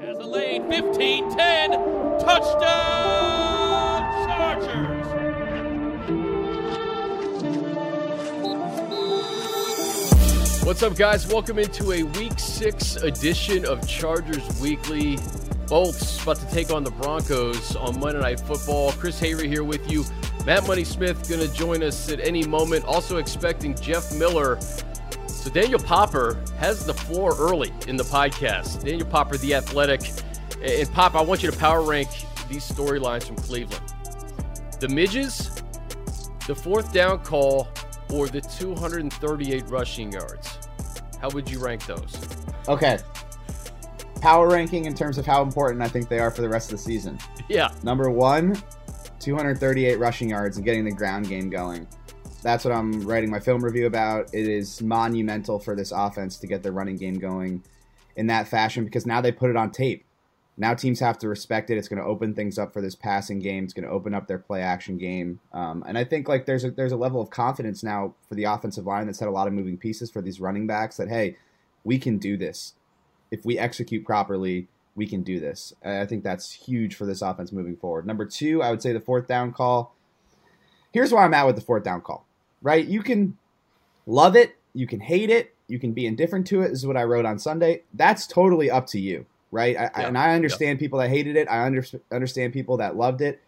Has a lane, 15 10. Touchdown, Chargers. What's up, guys? Welcome into a week six edition of Chargers Weekly. Bolts about to take on the Broncos on Monday Night Football. Chris Hayre here with you. Matt Money Smith going to join us at any moment. Also expecting Jeff Miller. So Daniel Popper has the floor early in the podcast. Daniel Popper, the athletic. And Pop, I want you to power rank these storylines from Cleveland. The midges, the fourth down call, or the 238 rushing yards. How would you rank those? Okay. Power ranking in terms of how important I think they are for the rest of the season. Yeah. Number one, 238 rushing yards and getting the ground game going. That's what I'm writing my film review about. It is monumental for this offense to get the running game going in that fashion because now they put it on tape. Now teams have to respect it. It's going to open things up for this passing game. It's going to open up their play action game. Um, and I think like there's a there's a level of confidence now for the offensive line that's had a lot of moving pieces for these running backs that hey, we can do this. If we execute properly, we can do this. I think that's huge for this offense moving forward. Number two, I would say the fourth down call. Here's where I'm at with the fourth down call. Right? You can love it, you can hate it, you can be indifferent to it. This is what I wrote on Sunday. That's totally up to you right? I, yeah. And I understand yeah. people that hated it. I under, understand people that loved it.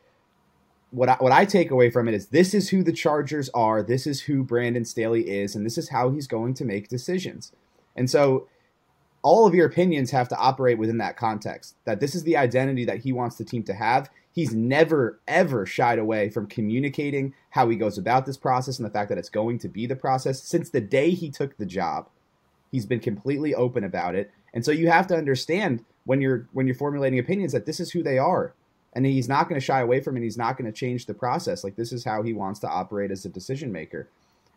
What I, what I take away from it is this is who the Chargers are. This is who Brandon Staley is, and this is how he's going to make decisions. And so, all of your opinions have to operate within that context. That this is the identity that he wants the team to have. He's never ever shied away from communicating how he goes about this process and the fact that it's going to be the process. Since the day he took the job. He's been completely open about it. And so you have to understand when you're when you're formulating opinions that this is who they are. And he's not going to shy away from it. He's not going to change the process. Like this is how he wants to operate as a decision maker.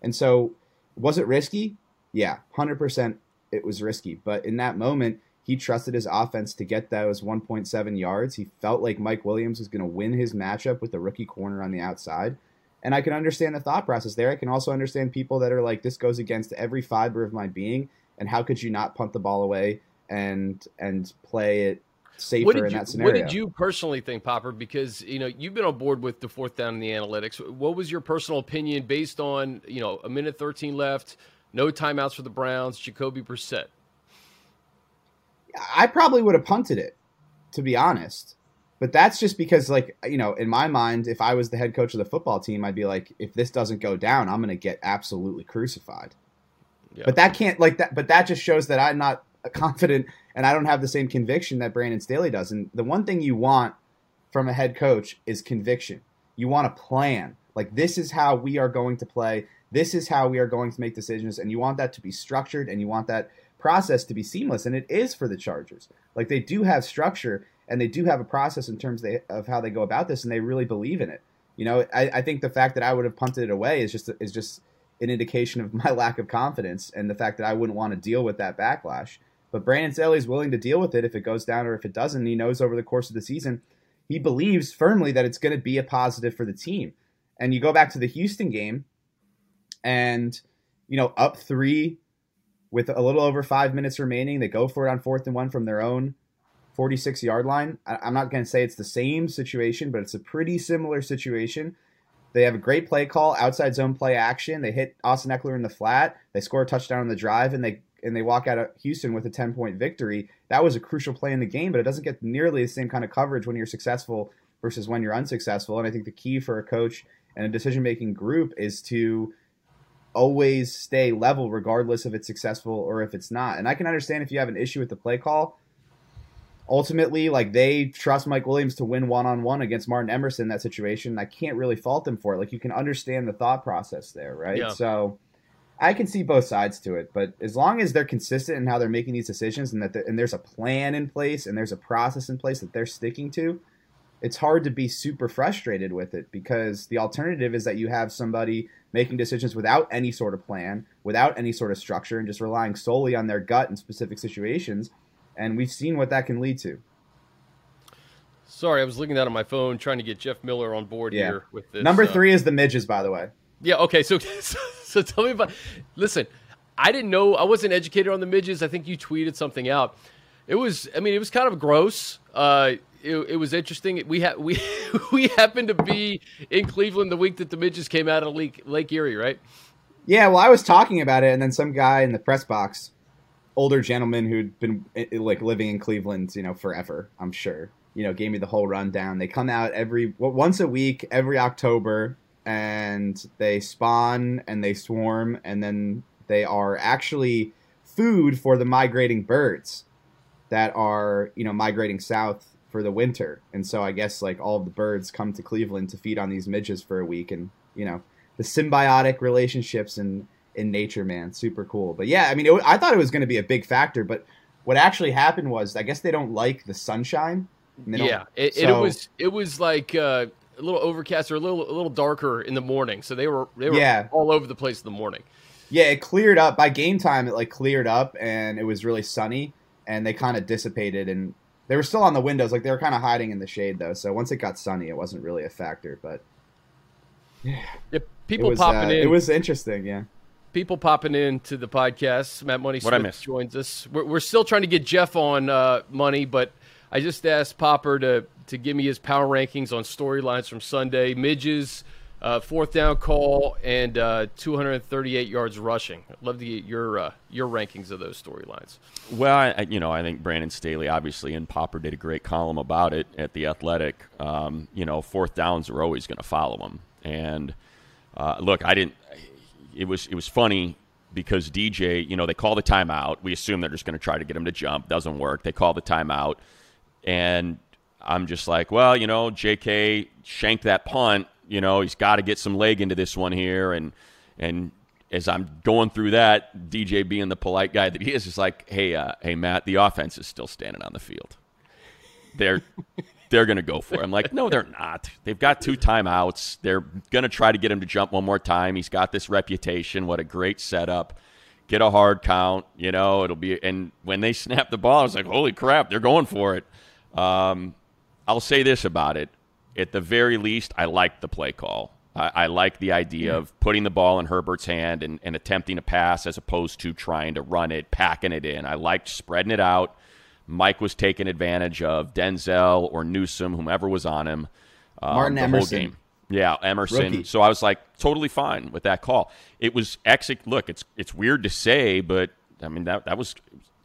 And so was it risky? Yeah 100% it was risky. But in that moment he trusted his offense to get those 1.7 yards he felt like mike williams was going to win his matchup with the rookie corner on the outside and i can understand the thought process there i can also understand people that are like this goes against every fiber of my being and how could you not punt the ball away and and play it safer in you, that scenario. What did you personally think, Popper? Because you know you've been on board with the fourth down in the analytics. What was your personal opinion based on you know a minute thirteen left, no timeouts for the Browns, Jacoby Brissett? I probably would have punted it, to be honest. But that's just because, like, you know, in my mind, if I was the head coach of the football team, I'd be like, if this doesn't go down, I'm going to get absolutely crucified. Yeah. But that can't, like, that, but that just shows that I'm not confident and I don't have the same conviction that Brandon Staley does. And the one thing you want from a head coach is conviction. You want a plan. Like this is how we are going to play. This is how we are going to make decisions and you want that to be structured and you want that process to be seamless and it is for the Chargers. Like they do have structure and they do have a process in terms of how they go about this and they really believe in it. You know, I, I think the fact that I would have punted it away is just is just an indication of my lack of confidence and the fact that I wouldn't want to deal with that backlash. But Brandon Staley is willing to deal with it if it goes down or if it doesn't. He knows over the course of the season, he believes firmly that it's going to be a positive for the team. And you go back to the Houston game, and you know, up three with a little over five minutes remaining, they go for it on fourth and one from their own 46 yard line. I'm not going to say it's the same situation, but it's a pretty similar situation. They have a great play call, outside zone play action. They hit Austin Ekeler in the flat. They score a touchdown on the drive, and they and they walk out of Houston with a 10 point victory, that was a crucial play in the game, but it doesn't get nearly the same kind of coverage when you're successful versus when you're unsuccessful. And I think the key for a coach and a decision making group is to always stay level regardless if it's successful or if it's not. And I can understand if you have an issue with the play call. Ultimately, like they trust Mike Williams to win one on one against Martin Emerson in that situation. I can't really fault them for it. Like you can understand the thought process there, right? Yeah. So I can see both sides to it, but as long as they're consistent in how they're making these decisions and that and there's a plan in place and there's a process in place that they're sticking to, it's hard to be super frustrated with it because the alternative is that you have somebody making decisions without any sort of plan, without any sort of structure, and just relying solely on their gut in specific situations. And we've seen what that can lead to. Sorry, I was looking down at my phone trying to get Jeff Miller on board yeah. here with this. Number uh, three is the midges, by the way. Yeah. Okay. So, so, so tell me about. Listen, I didn't know. I wasn't educated on the midges. I think you tweeted something out. It was. I mean, it was kind of gross. Uh, it, it was interesting. We had we we happened to be in Cleveland the week that the midges came out of Lake Lake Erie, right? Yeah, well, I was talking about it, and then some guy in the press box, older gentleman who'd been eh, like living in Cleveland, you know, forever. I'm sure. You know, gave me the whole rundown. They come out every well, once a week, every October, and they spawn and they swarm, and then they are actually food for the migrating birds that are you know migrating south for the winter. And so I guess like all of the birds come to Cleveland to feed on these midges for a week, and you know the symbiotic relationships in in nature, man, super cool. But yeah, I mean, it, I thought it was going to be a big factor, but what actually happened was I guess they don't like the sunshine. Yeah, it, so, it, was it was like uh, a little overcast or a little a little darker in the morning, so they were they were yeah. all over the place in the morning. Yeah, it cleared up by game time. It like cleared up and it was really sunny, and they kind of dissipated and they were still on the windows, like they were kind of hiding in the shade though. So once it got sunny, it wasn't really a factor. But yeah, yeah people was, popping uh, in. It was interesting, yeah. People popping in to the podcast. Matt Money Smith what I miss? joins us. We're, we're, still trying to get Jeff on uh, Money, but I just asked Popper to to give me his power rankings on storylines from Sunday. Midges uh, fourth down call and uh, 238 yards rushing. I'd love to get your uh, your rankings of those storylines. Well, I, you know, I think Brandon Staley obviously and Popper did a great column about it at the Athletic. Um, you know, fourth downs are always going to follow them. And uh, look, I didn't. It was it was funny because DJ, you know, they call the timeout. We assume they're just going to try to get him to jump. Doesn't work. They call the timeout, and I'm just like, well, you know, J.K. shanked that punt you know, he's got to get some leg into this one here. And and as I'm going through that, DJ being the polite guy that he is, is like, hey, uh, hey, Matt, the offense is still standing on the field. They're they're to go for it. I'm like, no, they're not. They've got two timeouts. They're to try to get him to jump one more time. He's got this reputation. What a great setup. Get a hard count. You know, it'll be. And when they snap the ball, I was like, holy crap, they're going for it. Um, I'll say this about it at the very least, I like the play call. I, I like the idea yeah. of putting the ball in Herbert's hand and, and attempting a pass as opposed to trying to run it, packing it in. I liked spreading it out. Mike was taking advantage of Denzel or Newsome, whomever was on him. Um, Martin the Emerson. Whole game. Yeah, Emerson. Rookie. So I was like totally fine with that call. It was exit. Look, it's it's weird to say, but I mean that that was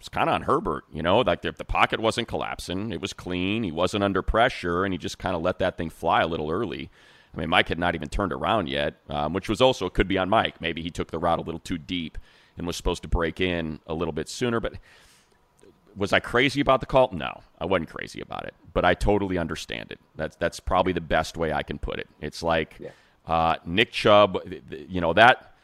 was kind of on Herbert, you know, like the, the pocket wasn't collapsing. It was clean. He wasn't under pressure, and he just kind of let that thing fly a little early. I mean, Mike had not even turned around yet, um, which was also, could be on Mike. Maybe he took the route a little too deep and was supposed to break in a little bit sooner. But was I crazy about the call? No, I wasn't crazy about it. But I totally understand it. That's, that's probably the best way I can put it. It's like yeah. uh, Nick Chubb, you know, that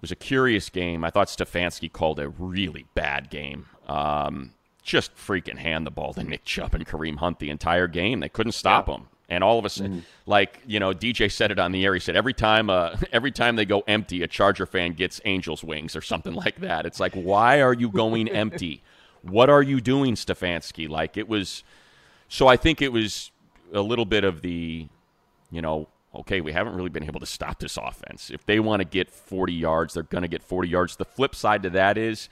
was a curious game. I thought Stefanski called a really bad game. Um, just freaking hand the ball to Nick Chubb and Kareem Hunt the entire game. They couldn't stop yeah. him. And all of a sudden, mm-hmm. like you know, DJ said it on the air. He said every time, uh, every time they go empty, a Charger fan gets Angels wings or something like that. It's like, why are you going empty? What are you doing, Stefanski? Like it was. So I think it was a little bit of the, you know, okay, we haven't really been able to stop this offense. If they want to get 40 yards, they're going to get 40 yards. The flip side to that is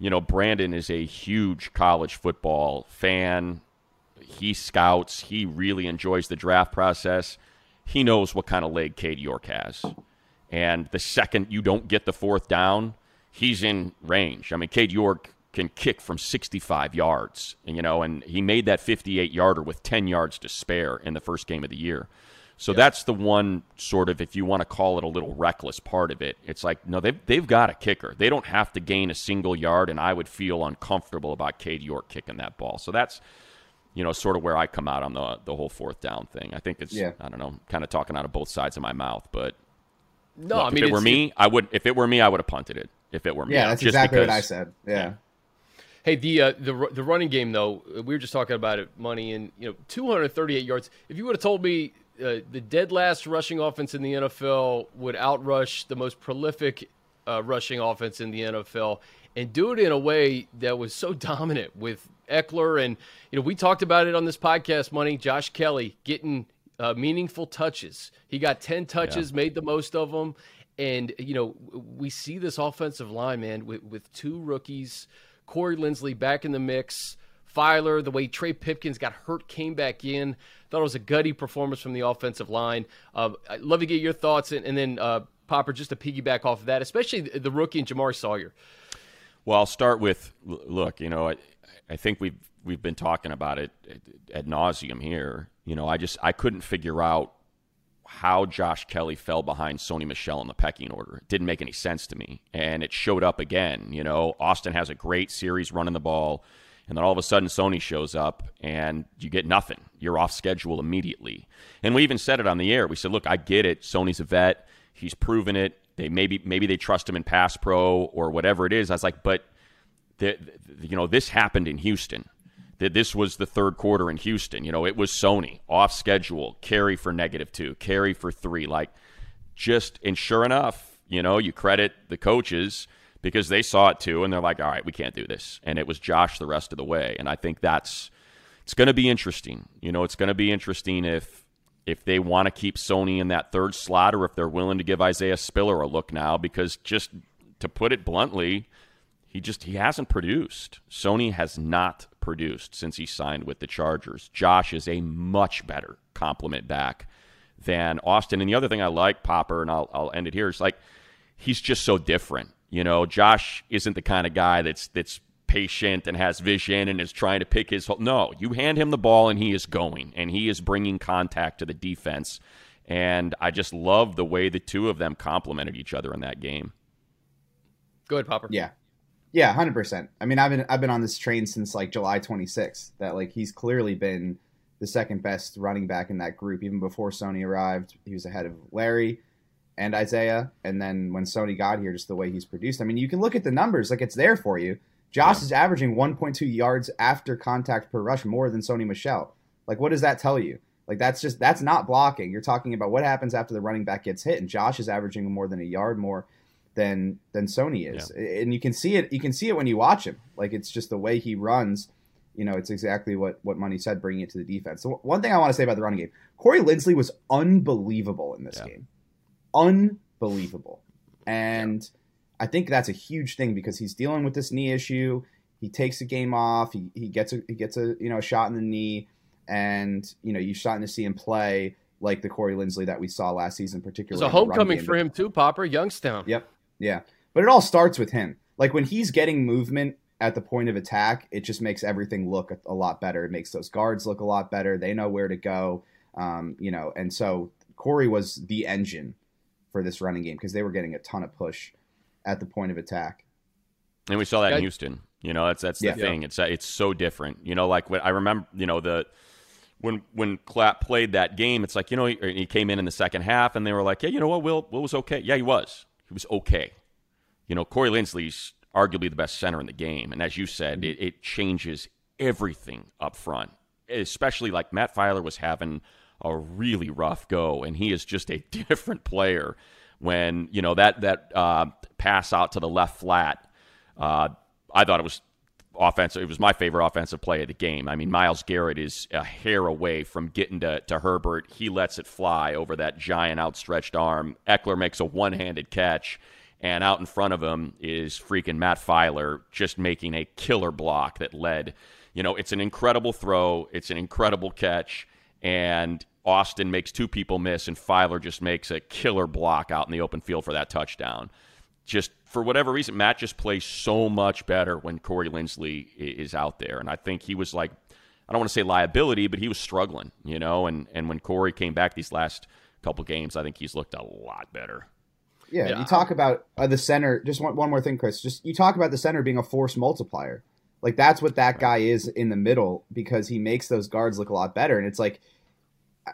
you know, Brandon is a huge college football fan. He scouts. He really enjoys the draft process. He knows what kind of leg Cade York has. And the second you don't get the fourth down, he's in range. I mean, Cade York can kick from 65 yards, you know, and he made that 58 yarder with 10 yards to spare in the first game of the year. So that's the one sort of, if you want to call it a little reckless part of it. It's like, no, they've, they've got a kicker. They don't have to gain a single yard, and I would feel uncomfortable about Cade York kicking that ball. So that's, you know, sort of where I come out on the the whole fourth down thing. I think it's, yeah. I don't know, kind of talking out of both sides of my mouth, but no, look, I mean, if it were me, I would. If it were me, I would have punted it. If it were me, yeah, that's exactly because, what I said. Yeah. yeah. Hey, the uh, the the running game though, we were just talking about it, money and you know, 238 yards. If you would have told me uh, the dead last rushing offense in the NFL would outrush the most prolific uh, rushing offense in the NFL and do it in a way that was so dominant with Ekeler. And, you know, we talked about it on this podcast, Money. Josh Kelley getting uh, meaningful touches. He got 10 touches, yeah. made the most of them. And, you know, we see this offensive line, man, with, with two rookies, Corey Linsley back in the mix Feiler, the way Trey Pipkins got hurt, came back in. Thought it was a gutty performance from the offensive line. Uh, I'd love to get your thoughts, and, and then uh, Popper, just to piggyback off of that, especially the, the rookie and Jamaree Salyer. Well, I'll start with look. You know, I, I think we've we've been talking about it ad nauseum here. You know, I just I couldn't figure out how Josh Kelley fell behind Sony Michel in the pecking order. It didn't make any sense to me, and it showed up again. You know, Austin has a great series running the ball, and then all of a sudden Sony shows up, and you get nothing. You're off schedule immediately. And we even said it on the air. We said, "Look, I get it. Sony's a vet. He's proven it. They maybe maybe they trust him in pass pro or whatever it is." I was like, "But." The, you know, this happened in Houston that this was the third quarter in Houston. You know, it was Sony off schedule, carry for negative two, carry for three. Like, just, and sure enough, you know, you credit the coaches because they saw it too and they're like, all right, we can't do this. And it was Josh the rest of the way. And I think that's, it's going to be interesting. You know, it's going to be interesting if, if they want to keep Sony in that third slot or if they're willing to give Isaiah Spiller a look now because just to put it bluntly, he just he hasn't produced. Sony has not produced since he signed with the Chargers. Josh is a much better complement back than Austin. And the other thing I like, Popper, and I'll I'll end it here, is like he's just so different. You know, Josh isn't the kind of guy that's that's patient and has vision and is trying to pick his no you hand him the ball and he is going and he is bringing contact to the defense and i just love the way the two of them complemented each other in that game go ahead popper yeah yeah, hundred percent. I mean, I've been I've been on this train since like July 26th. That like he's clearly been the second best running back in that group. Even before Sony arrived, he was ahead of Larry and Isaiah. And then when Sony got here, just the way he's produced. I mean, you can look at the numbers; like it's there for you. Josh yeah. is averaging 1.2 yards after contact per rush more than Sony Michel. Like, what does that tell you? Like, that's just that's not blocking. You're talking about what happens after the running back gets hit, and Josh is averaging more than a yard more than than Sony is, yeah. and you can see it. You can see it when you watch him. Like it's just the way he runs. You know, it's exactly what what Money said, bringing it to the defense. So one thing I want to say about the running game, Corey Linsley was unbelievable in this yeah. game, unbelievable, and I think that's a huge thing because he's dealing with this knee issue. He takes a game off. He, he gets a he gets a you know a shot in the knee, and you know you're starting to see him play like the Corey Linsley that we saw last season, particularly. It's a homecoming for him too, Popper Youngstown. Yep, yeah, but it all starts with him. Like when he's getting movement at the point of attack, it just makes everything look a, a lot better. It makes those guards look a lot better. They know where to go, um, you know. And so Corey was the engine for this running game because they were getting a ton of push at the point of attack. And we saw that in Houston. You know, that's that's the yeah. thing. It's it's so different. You know, like when I remember, you know, the when when Clapp played that game, it's like you know he, he, came in in the second half, and they were like, yeah, you know what, Will, Will was okay. Yeah, he was he was okay. You know, Corey Linsley's arguably the best center in the game, and as you said, mm-hmm. it, it changes everything up front. Especially like Matt Feiler was having a really rough go, and he is just a different player. When you know that that uh, pass out to the left flat, uh, I thought it was offensive. It was my favorite offensive play of the game. I mean, Myles Garrett is a hair away from getting to, to Herbert. He lets it fly over that giant outstretched arm. Ekeler makes a one handed catch, and out in front of him is freaking Matt Feiler just making a killer block that led. You know, it's an incredible throw, it's an incredible catch, and Austin makes two people miss, and Feiler just makes a killer block out in the open field for that touchdown just for whatever reason, Matt just plays so much better when Corey Linsley is out there. And I think he was like, I don't want to say liability, but he was struggling, you know. And and when Corey came back these last couple games, I think he's looked a lot better. Yeah, yeah. you talk about uh, the center. Just one, one more thing, Chris. Just you talk about the center being a force multiplier. Like that's what that guy is in the middle because he makes those guards look a lot better. And it's like,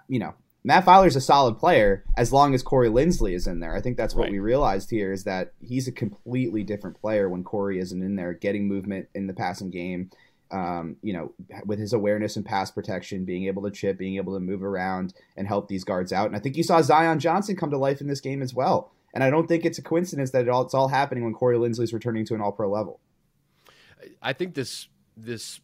you know, Matt Feiler's a solid player as long as Corey Linsley is in there. I think that's what right. we realized here is that he's a completely different player when Corey isn't in there, getting movement in the passing game. Um, you know, with his awareness and pass protection, being able to chip, being able to move around and help these guards out. And I think you saw Zion Johnson come to life in this game as well. And I don't think it's a coincidence that it all, it's all happening when Corey Linsley's returning to an All Pro level. I think this this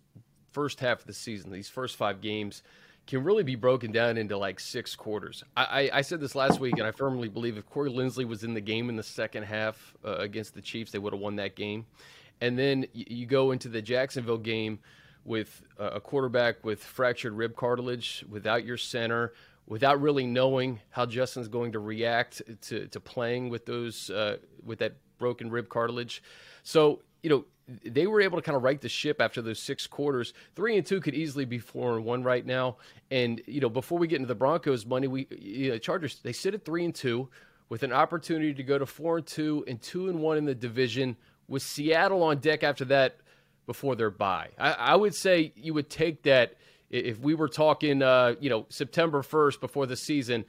first half of the season, these first five games, can really be broken down into like six quarters. I, I, I, said this last week, and I firmly believe if Corey Linsley was in the game in the second half uh, against the Chiefs, they would have won that game. And then you, you go into the Jacksonville game with a quarterback with fractured rib cartilage, without your center, without really knowing how Justin's going to react to, to playing with those uh, with that broken rib cartilage. So you know they were able to kind of right the ship after those six quarters. Three and two could easily be four and one right now. And you know before we get into the Broncos money, we you know, Chargers they sit at three and two with an opportunity to go to four and two and two and one in the division with Seattle on deck after that before their bye. I, I would say you would take that if we were talking, uh, you know, September 1st before the season,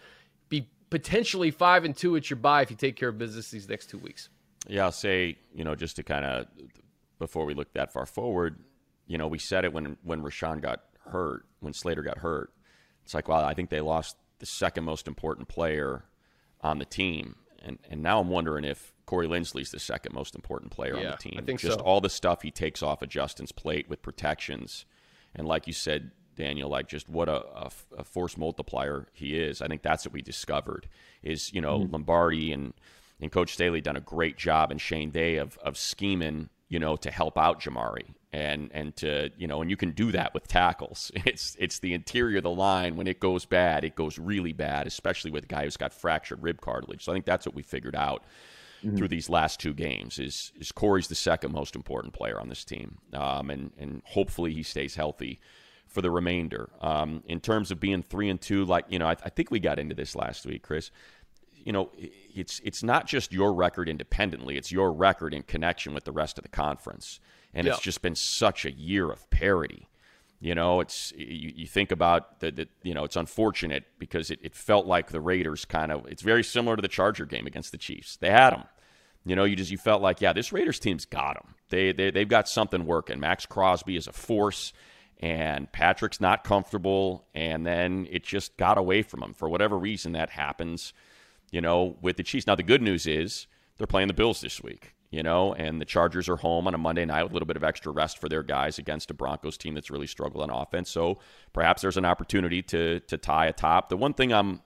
be potentially five and two at your bye if you take care of business these next two weeks. Yeah, I'll say, you know, just to kind of before we look that far forward, you know, we said it when when Rashawn got hurt, when Slater got hurt. It's like, wow, I think they lost the second most important player on the team, and and now I'm wondering if Corey Linsley's the second most important player yeah, on the team. I think just so. all the stuff he takes off of Justin's plate with protections, and like you said, Daniel, like just what a, a, a, force multiplier he is. I think that's what we discovered is, you know, mm-hmm. Lombardi and, and Coach Staley done a great job and Shane Day of, of scheming, you know, to help out Jamaree and, and to, you know, and you can do that with tackles. It's, it's the interior of the line. When it goes bad, it goes really bad, especially with a guy who's got fractured rib cartilage. So I think that's what we figured out. Mm-hmm. Through these last two games, is is Corey's the second most important player on this team, um, and and hopefully he stays healthy for the remainder. Um, in terms of being three and two, like you know, I, I, think we got into this last week, Chris. You know, it's it's not just your record independently; it's your record in connection with the rest of the conference, and it's just been such a year of parity. You know, it's you, you think about the, the, you know, it's unfortunate because it, it felt like the Raiders kind of. It's very similar to the Charger game against the Chiefs. They had them. You know, you just you felt like, yeah, this Raiders team's got them. They, they they've got something working. Maxx Crosby is a force and Patrick's not comfortable, and then it just got away from him for whatever reason. That happens, you know, with the Chiefs. Now the good news is they're playing the Bills this week, you know, and the Chargers are home on a Monday night with a little bit of extra rest for their guys against a Broncos team that's really struggled on offense. So perhaps there's an opportunity to to tie a top. The one thing I'm,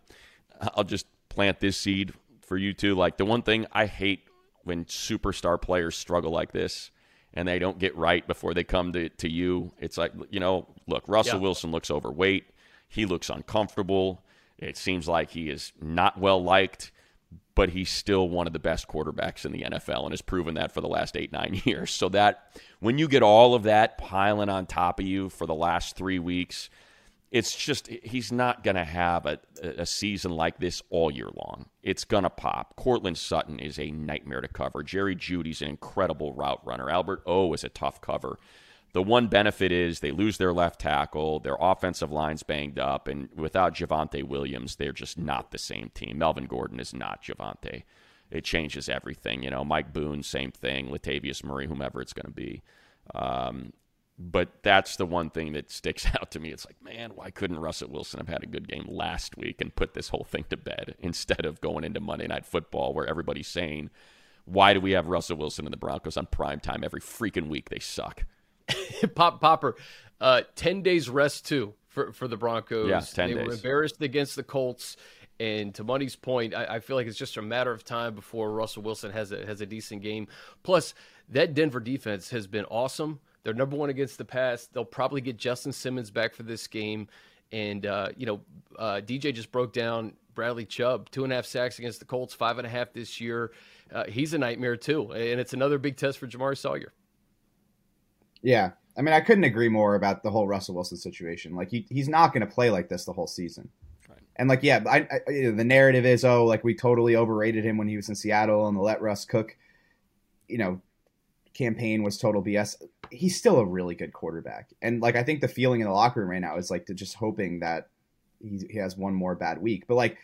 I'll just plant this seed for you too. Like the one thing I hate when superstar players struggle like this and they don't get right before they come to, to you. It's like, you know, look, Russell yeah. Wilson looks overweight. He looks uncomfortable. It seems like he is not well liked, but he's still one of the best quarterbacks in the NFL and has proven that for the last eight, nine years. So that when you get all of that piling on top of you for the last three weeks, it's just he's not going to have a, a season like this all year long. It's going to pop. Courtland Sutton is a nightmare to cover. Jerry Jeudy's an incredible route runner. Albert O is a tough cover. The one benefit is they lose their left tackle, their offensive line's banged up, and without Javonte Williams, they're just not the same team. Melvin Gordon is not Javonte. It changes everything. You know, Mike Boone, same thing. Latavius Murray, whomever it's going to be. Um, but that's the one thing that sticks out to me. It's like, man, why couldn't Russell Wilson have had a good game last week and put this whole thing to bed instead of going into Monday Night Football where everybody's saying, why do we have Russell Wilson and the Broncos on prime time every freaking week? They suck. Pop Popper, uh, ten days rest too for for the Broncos. Yeah, ten they days. were embarrassed against the Colts. And to Money's point, I, I, feel like it's just a matter of time before Russell Wilson has a has a decent game. Plus, that Denver defense has been awesome. They're number one against the pass. They'll probably get Justin Simmons back for this game. And, uh, you know, uh, DJ just broke down Bradley Chubb, two and a half sacks against the Colts, five and a half this year. Uh, he's a nightmare, too. And it's another big test for Jamaree Salyer. Yeah. I mean, I couldn't agree more about the whole Russell Wilson situation. Like, he, he's not going to play like this the whole season. Right. And, like, yeah, I, I, the narrative is, oh, like, we totally overrated him when he was in Seattle and the let Russ cook, you know, campaign was total BS he's still a really good quarterback. And like I think the feeling in the locker room right now is like to just hoping that he, he has one more bad week. But like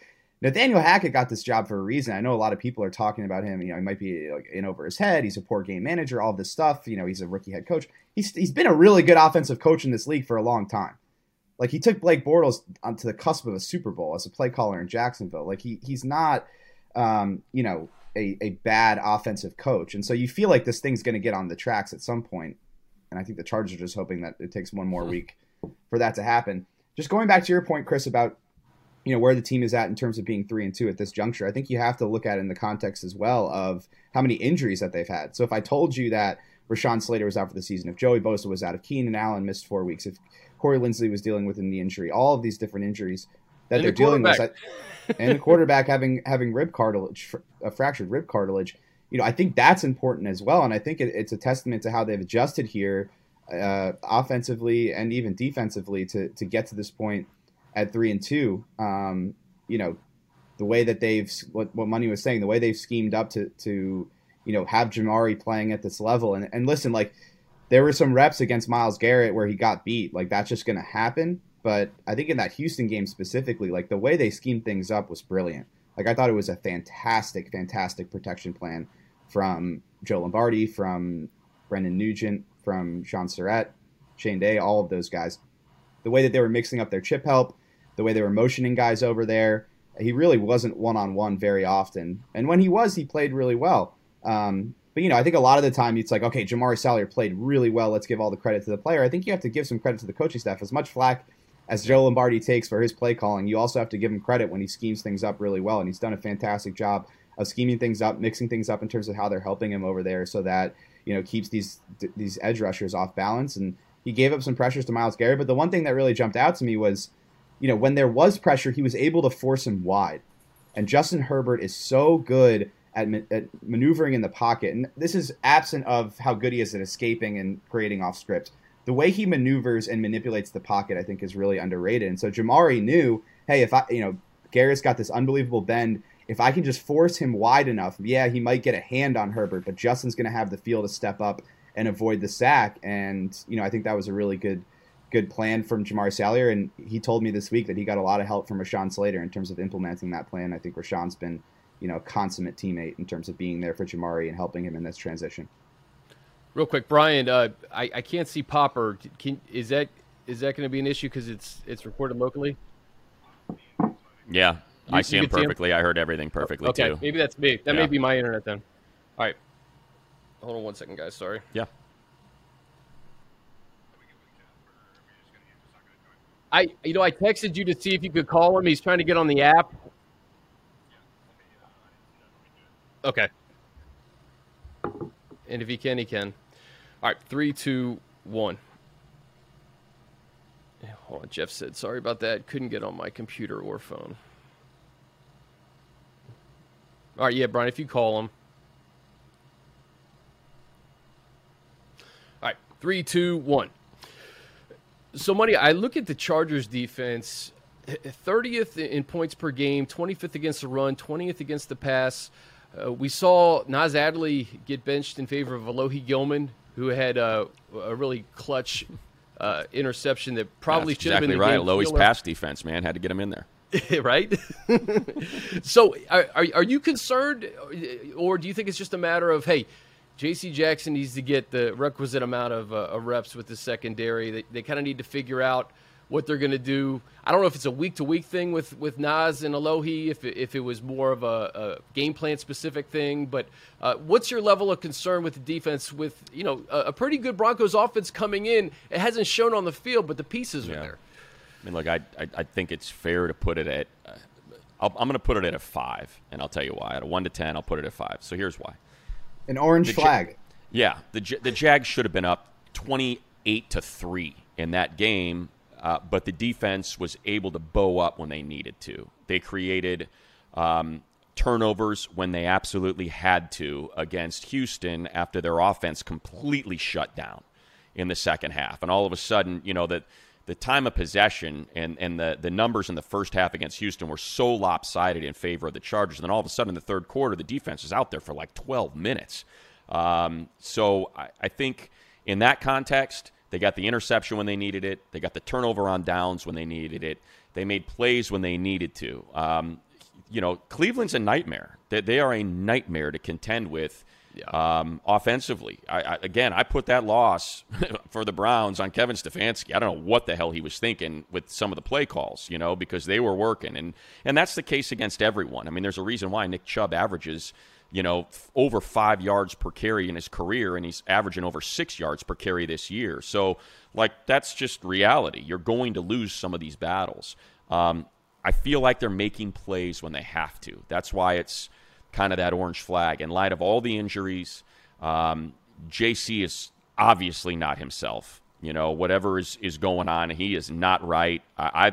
Nathaniel Hackett got this job for a reason. I know a lot of people are talking about him. You know, he might be like in over his head. He's a poor game manager. All this stuff. You know, he's a rookie head coach. He's he's been a really good offensive coach in this league for a long time. Like he took Blake Bortles onto the cusp of a Super Bowl as a play caller in Jacksonville. Like he he's not, um, you know, a, a bad offensive coach. And so you feel like this thing's going to get on the tracks at some point. point and I think the Chargers are just hoping that it takes one more week for that to happen. Just going back to your point, Chris, about you know where the team is at in terms of being three and two at this juncture. I think you have to look at it in the context as well of how many injuries that they've had. So if I told you that Rashawn Slater was out for the season, if Joey Bosa was out, if Keenan Allen missed four weeks, if Corey Linsley was dealing with a knee injury, all of these different injuries that And they're the dealing with, quarterback. and the quarterback having having rib cartilage, a fractured rib cartilage. You know, I think that's important as well, and I think it, it's a testament to how they've adjusted here, uh, offensively and even defensively, to to get to this point at three and two. Um, you know, the way that they've what what Money was saying, the way they've schemed up to to you know have Jamaree playing at this level, and and listen, like there were some reps against Myles Garrett where he got beat, like that's just going to happen. But I think in that Houston game specifically, like the way they schemed things up was brilliant. Like I thought it was a fantastic, fantastic protection plan from Joe Lombardi, from Brendan Nugent, from Shaun Sarrett, Shane Day, all of those guys. The way that they were mixing up their chip help, the way they were motioning guys over there, he really wasn't one on one very often. And when he was, he played really well. Um, but you know, I think a lot of the time it's like, okay, Jamaree Salyer played really well. Let's give all the credit to the player. I think you have to give some credit to the coaching staff. As much flack as Joe Lombardi takes for his play calling, you also have to give him credit when he schemes things up really well. And he's done a fantastic job of scheming things up, mixing things up in terms of how they're helping him over there, so that you know keeps these these edge rushers off balance. And he gave up some pressures to Myles Garrett. But the one thing that really jumped out to me was, you know, when there was pressure, he was able to force him wide. And Justin Herbert is so good at, ma- at maneuvering in the pocket. And this is absent of how good he is at escaping and creating off script. The way he maneuvers and manipulates the pocket, I think, is really underrated. And so Jamaree knew, hey, if I, you know, Garrett's got this unbelievable bend. If I can just force him wide enough, yeah, he might get a hand on Herbert, but Justin's going to have the feel to step up and avoid the sack. And you know, I think that was a really good good plan from Jamaree Salyer, And he told me this week that he got a lot of help from Rashawn Slater in terms of implementing that plan. I think Rashawn's been, you know, a consummate teammate in terms of being there for Jamaree and helping him in this transition. Real quick, Brian, uh, I, I can't see Popper. Can, is that is that going to be an issue because it's it's recorded locally? Yeah, You- I see him can see him? perfectly. I heard everything perfectly Okay, too. maybe that's me. That may be my internet then. All right, hold on one second, guys. Sorry. Yeah. I you know I texted you to see if you could call him. He's trying to get on the app. Okay. And if he can, he can. All right, three, two, one. Hold on, Jeff said sorry about that. Couldn't get on my computer or phone. All right, yeah, Brian, if you call him. All right, three, two, one. So, money. I look at the Chargers defense, thirtieth in points per game, twenty fifth against the run, twentieth against the pass. Uh, we saw Nas Adderley get benched in favor of Alohi Gilman, who had uh, a really clutch uh, interception that probably should have exactly been the right. Alohi's pass defense, man, had to get him in there. right? so, are, are, are you concerned, or do you think it's just a matter of, hey, J.C. Jackson needs to get the requisite amount of, uh, of reps with the secondary? They, they kind of need to figure out what they're going to do. I don't know if it's a week to week thing with, with Nas and Alohi, if it, if it was more of a, a game plan specific thing. But uh, what's your level of concern with the defense? With you know a, a pretty good Broncos offense coming in, it hasn't shown on the field, but the pieces are there. I mean, look, I, I, I think it's fair to put it at. Uh, I'll, I'm going to put it at a five, and I'll tell you why. At a one to ten, I'll put it at five. So here's why. An orange The Ja- flag. Yeah, the the Jags should have been up 28 to three in that game, uh, but the defense was able to bow up when they needed to. They created um, turnovers when they absolutely had to against Houston after their offense completely shut down in the second half, and all of a sudden, you know that. The time of possession and, and the, the numbers in the first half against Houston were so lopsided in favor of the Chargers. And then all of a sudden, in the third quarter, the defense is out there for like 12 minutes. Um, so I, I think in that context, they got the interception when they needed it. They got the turnover on downs when they needed it. They made plays when they needed to. Um, you know, Cleveland's a nightmare. They, they are a nightmare to contend with um, offensively. I, I, again, I put that loss for the Browns on Kevin Stefanski. I don't know what the hell he was thinking with some of the play calls, you know, because they were working. And, and that's the case against everyone. I mean, there's a reason why Nick Chubb averages – you know, f- over five yards per carry in his career, and he's averaging over six yards per carry this year. So, like, that's just reality. You're going to lose some of these battles. Um, I feel like they're making plays when they have to. That's why it's kind of that orange flag. In light of all the injuries, um, JC is obviously not himself. You know, whatever is, is going on, he is not right. I, I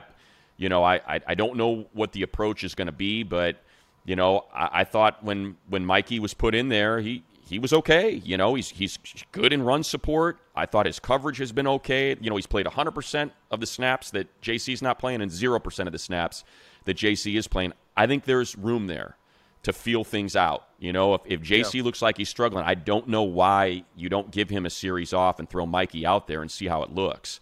you know, I, I, I don't know what the approach is going to be, but you know, I, I thought when when Mikey was put in there, he he was okay. You know, he's he's good in run support. I thought his coverage has been okay. You know, he's played 100% of the snaps that JC's not playing and 0% of the snaps that JC is playing. I think there's room there to feel things out. You know, if, if JC yeah. looks like he's struggling, I don't know why you don't give him a series off and throw Mikey out there and see how it looks.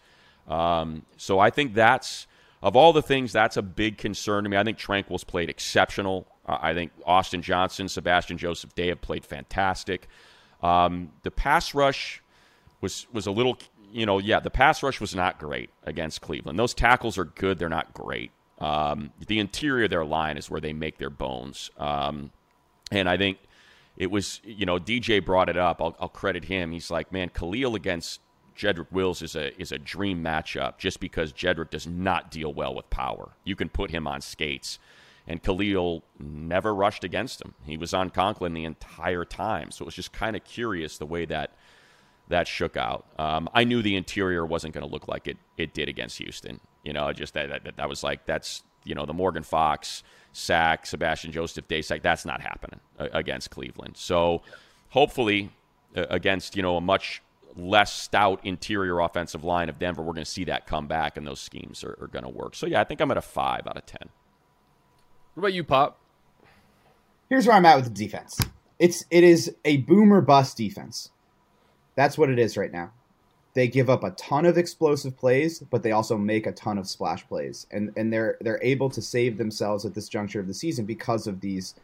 Um, so I think that's, of all the things, that's a big concern to me. I think Tranquill's played exceptional. Uh, I think Austin Johnson, Sebastian Joseph Day have played fantastic. Um, the pass rush was was a little, you know, yeah, the pass rush was not great against Cleveland. Those tackles are good; they're not great. Um, the interior of their line is where they make their bones. Um, and I think it was, you know, DJ brought it up. I'll, I'll credit him. He's like, man, Khalil against Jedrick Wills is a is a dream matchup just because Jedrick does not deal well with power. You can put him on skates. And Khalil never rushed against him. He was on Conklin the entire time. So it was just kind of curious the way that that shook out. Um, I knew the interior wasn't going to look like it, it did against Houston. You know, just that, that, that was like, that's, you know, the Morgan Fox sack, Sebastian Joseph Day sack, that's not happening against Cleveland. So hopefully against, you know, a much less stout interior offensive line of Denver, we're going to see that come back and those schemes are, are going to work. So yeah, I think I'm at a five out of 10. What about you, Pop? Here's where I'm at with the defense. It's it is a boomer bust defense. That's what it is right now. They give up a ton of explosive plays, but they also make a ton of splash plays, and and they're they're able to save themselves at this juncture of the season because of these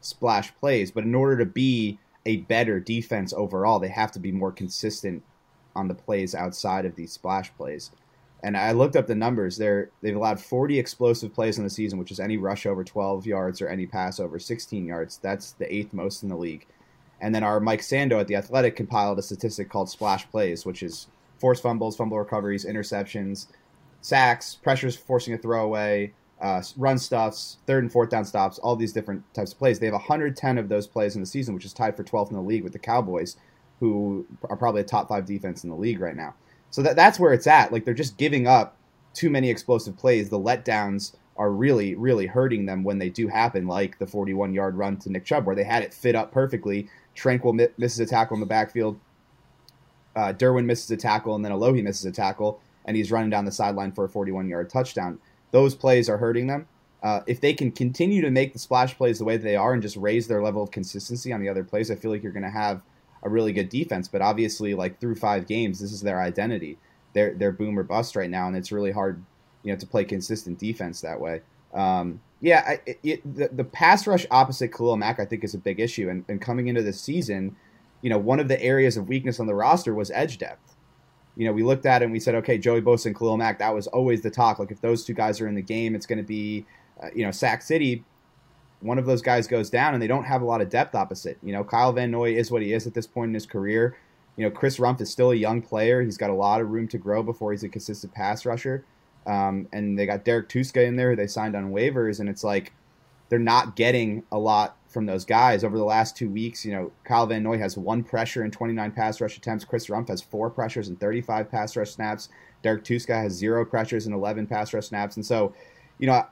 splash plays. But in order to be a better defense overall, they have to be more consistent on the plays outside of these splash plays. And I looked up the numbers. They're they've allowed 40 explosive plays in the season, which is any rush over 12 yards or any pass over 16 yards. That's the eighth most in the league. And then our Mike Sando at the Athletic compiled a statistic called splash plays, which is forced fumbles, fumble recoveries, interceptions, sacks, pressures forcing a throwaway, uh, run stuffs, third and fourth down stops, all these different types of plays. They have 110 of those plays in the season, which is tied for 12th in the league with the Cowboys, who are probably a top five defense in the league right now. So that that's where it's at. Like they're just giving up too many explosive plays. The letdowns are really, really hurting them when they do happen, like the 41 yard run to Nick Chubb, where they had it fit up perfectly. Tranquill misses a tackle in the backfield uh, Derwin misses a tackle and then Alohi misses a tackle, and he's running down the sideline for a 41 yard touchdown. Those plays are hurting them. Uh, if they can continue to make the splash plays the way they are and just raise their level of consistency on the other plays, I feel like you're going to have a really good defense. But obviously, like through five games, this is their identity. They're they're boom or bust right now, and it's really hard, you know, to play consistent defense that way. Um, yeah, I, it, the, the pass rush opposite Khalil Mack, I think, is a big issue. And, and coming into this season, you know, one of the areas of weakness on the roster was edge depth. You know, we looked at it and we said, okay, Joey Bosa and Khalil Mack, that was always the talk. Like, if those two guys are in the game, it's going to be, uh, you know, Sack City. One of those guys goes down and they don't have a lot of depth opposite. You know, Kyle Van Noy is what he is at this point in his career. You know, Chris Rumph is still a young player. He's got a lot of room to grow before he's a consistent pass rusher. Um, and they got Derrek Tuszka in there who they signed on waivers. And it's like they're not getting a lot from those guys over the last two weeks. You know, Kyle Van Noy has one pressure and 29 pass rush attempts. Chris Rumph has four pressures and 35 pass rush snaps. Derrek Tuszka has zero pressures and 11 pass rush snaps. And so, you know,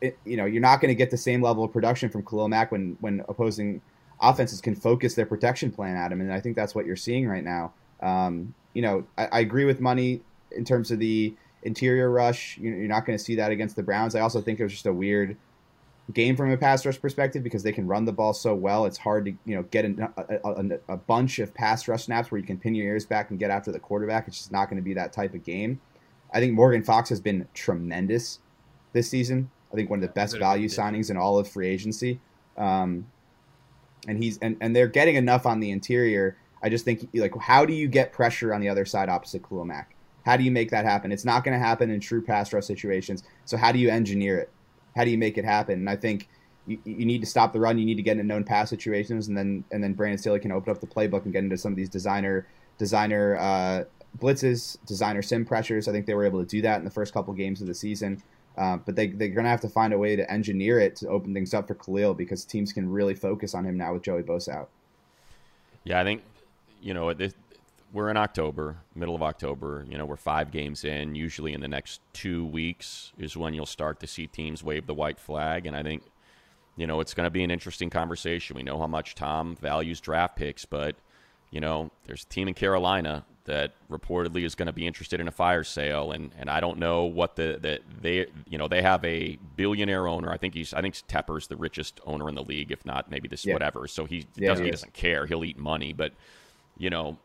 it, you know, you're not going to get the same level of production from Khalil Mack when when opposing offenses can focus their protection plan at him. And I think that's what you're seeing right now. Um, you know, I, I, agree with money in terms of the interior rush. You, you're not going to see that against the Browns. I also think it was just a weird game from a pass rush perspective because they can run the ball so well. It's hard to you know get a, a, a, bunch of pass rush snaps where you can pin your ears back and get after the quarterback. It's just not going to be that type of game. I think Morgan Fox has been tremendous this season. I think one of the best value signings in all of free agency. Um, and he's and, and they're getting enough on the interior. I just think like how do you get pressure on the other side opposite Khalil Mack? How do you make that happen? It's not going to happen in true pass rush situations. So how do you engineer it? How do you make it happen? And I think you, you need to stop the run. You need to get into known pass situations, and then and then Brandon Staley can open up the playbook and get into some of these designer designer uh, blitzes, designer sim pressures. I think they were able to do that in the first couple games of the season. Uh, but they, they're going to have to find a way to engineer it to open things up for Khalil because teams can really focus on him now with Joey Bosa out. Yeah, I think you know, this, we're in October, middle of October. You know, we're five games in. Usually, in the next two weeks is when you'll start to see teams wave the white flag, and I think, you know, it's going to be an interesting conversation. We know how much Tom values draft picks, but you know, there's a team in Carolina that reportedly is going to be interested in a fire sale, and, and I don't know what the, the they you know they have a billionaire owner. I think he's I think Tepper's the richest owner in the league, if not maybe this Yeah. whatever. So he Yeah, doesn't he he doesn't care. He'll eat money, but you know.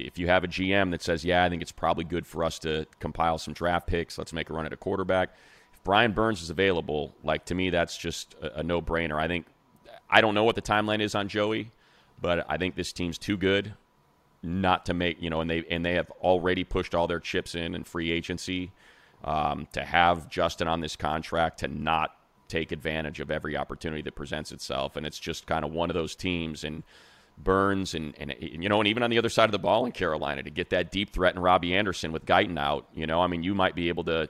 If you have a GM that says, "Yeah, I think it's probably good for us to compile some draft picks. Let's make a run at a quarterback." If Brian Burns is available, like to me, that's just a, a no-brainer. I think I don't know what the timeline is on Joey, but I think this team's too good not to make you know, and they and they have already pushed all their chips in in free agency um, to have Justin on this contract to not take advantage of every opportunity that presents itself, and it's just kind of one of those teams and. Burns and, and you know, and even on the other side of the ball in Carolina to get that deep threat in Robbie Anderson with Guyton out, you know, I mean, you might be able to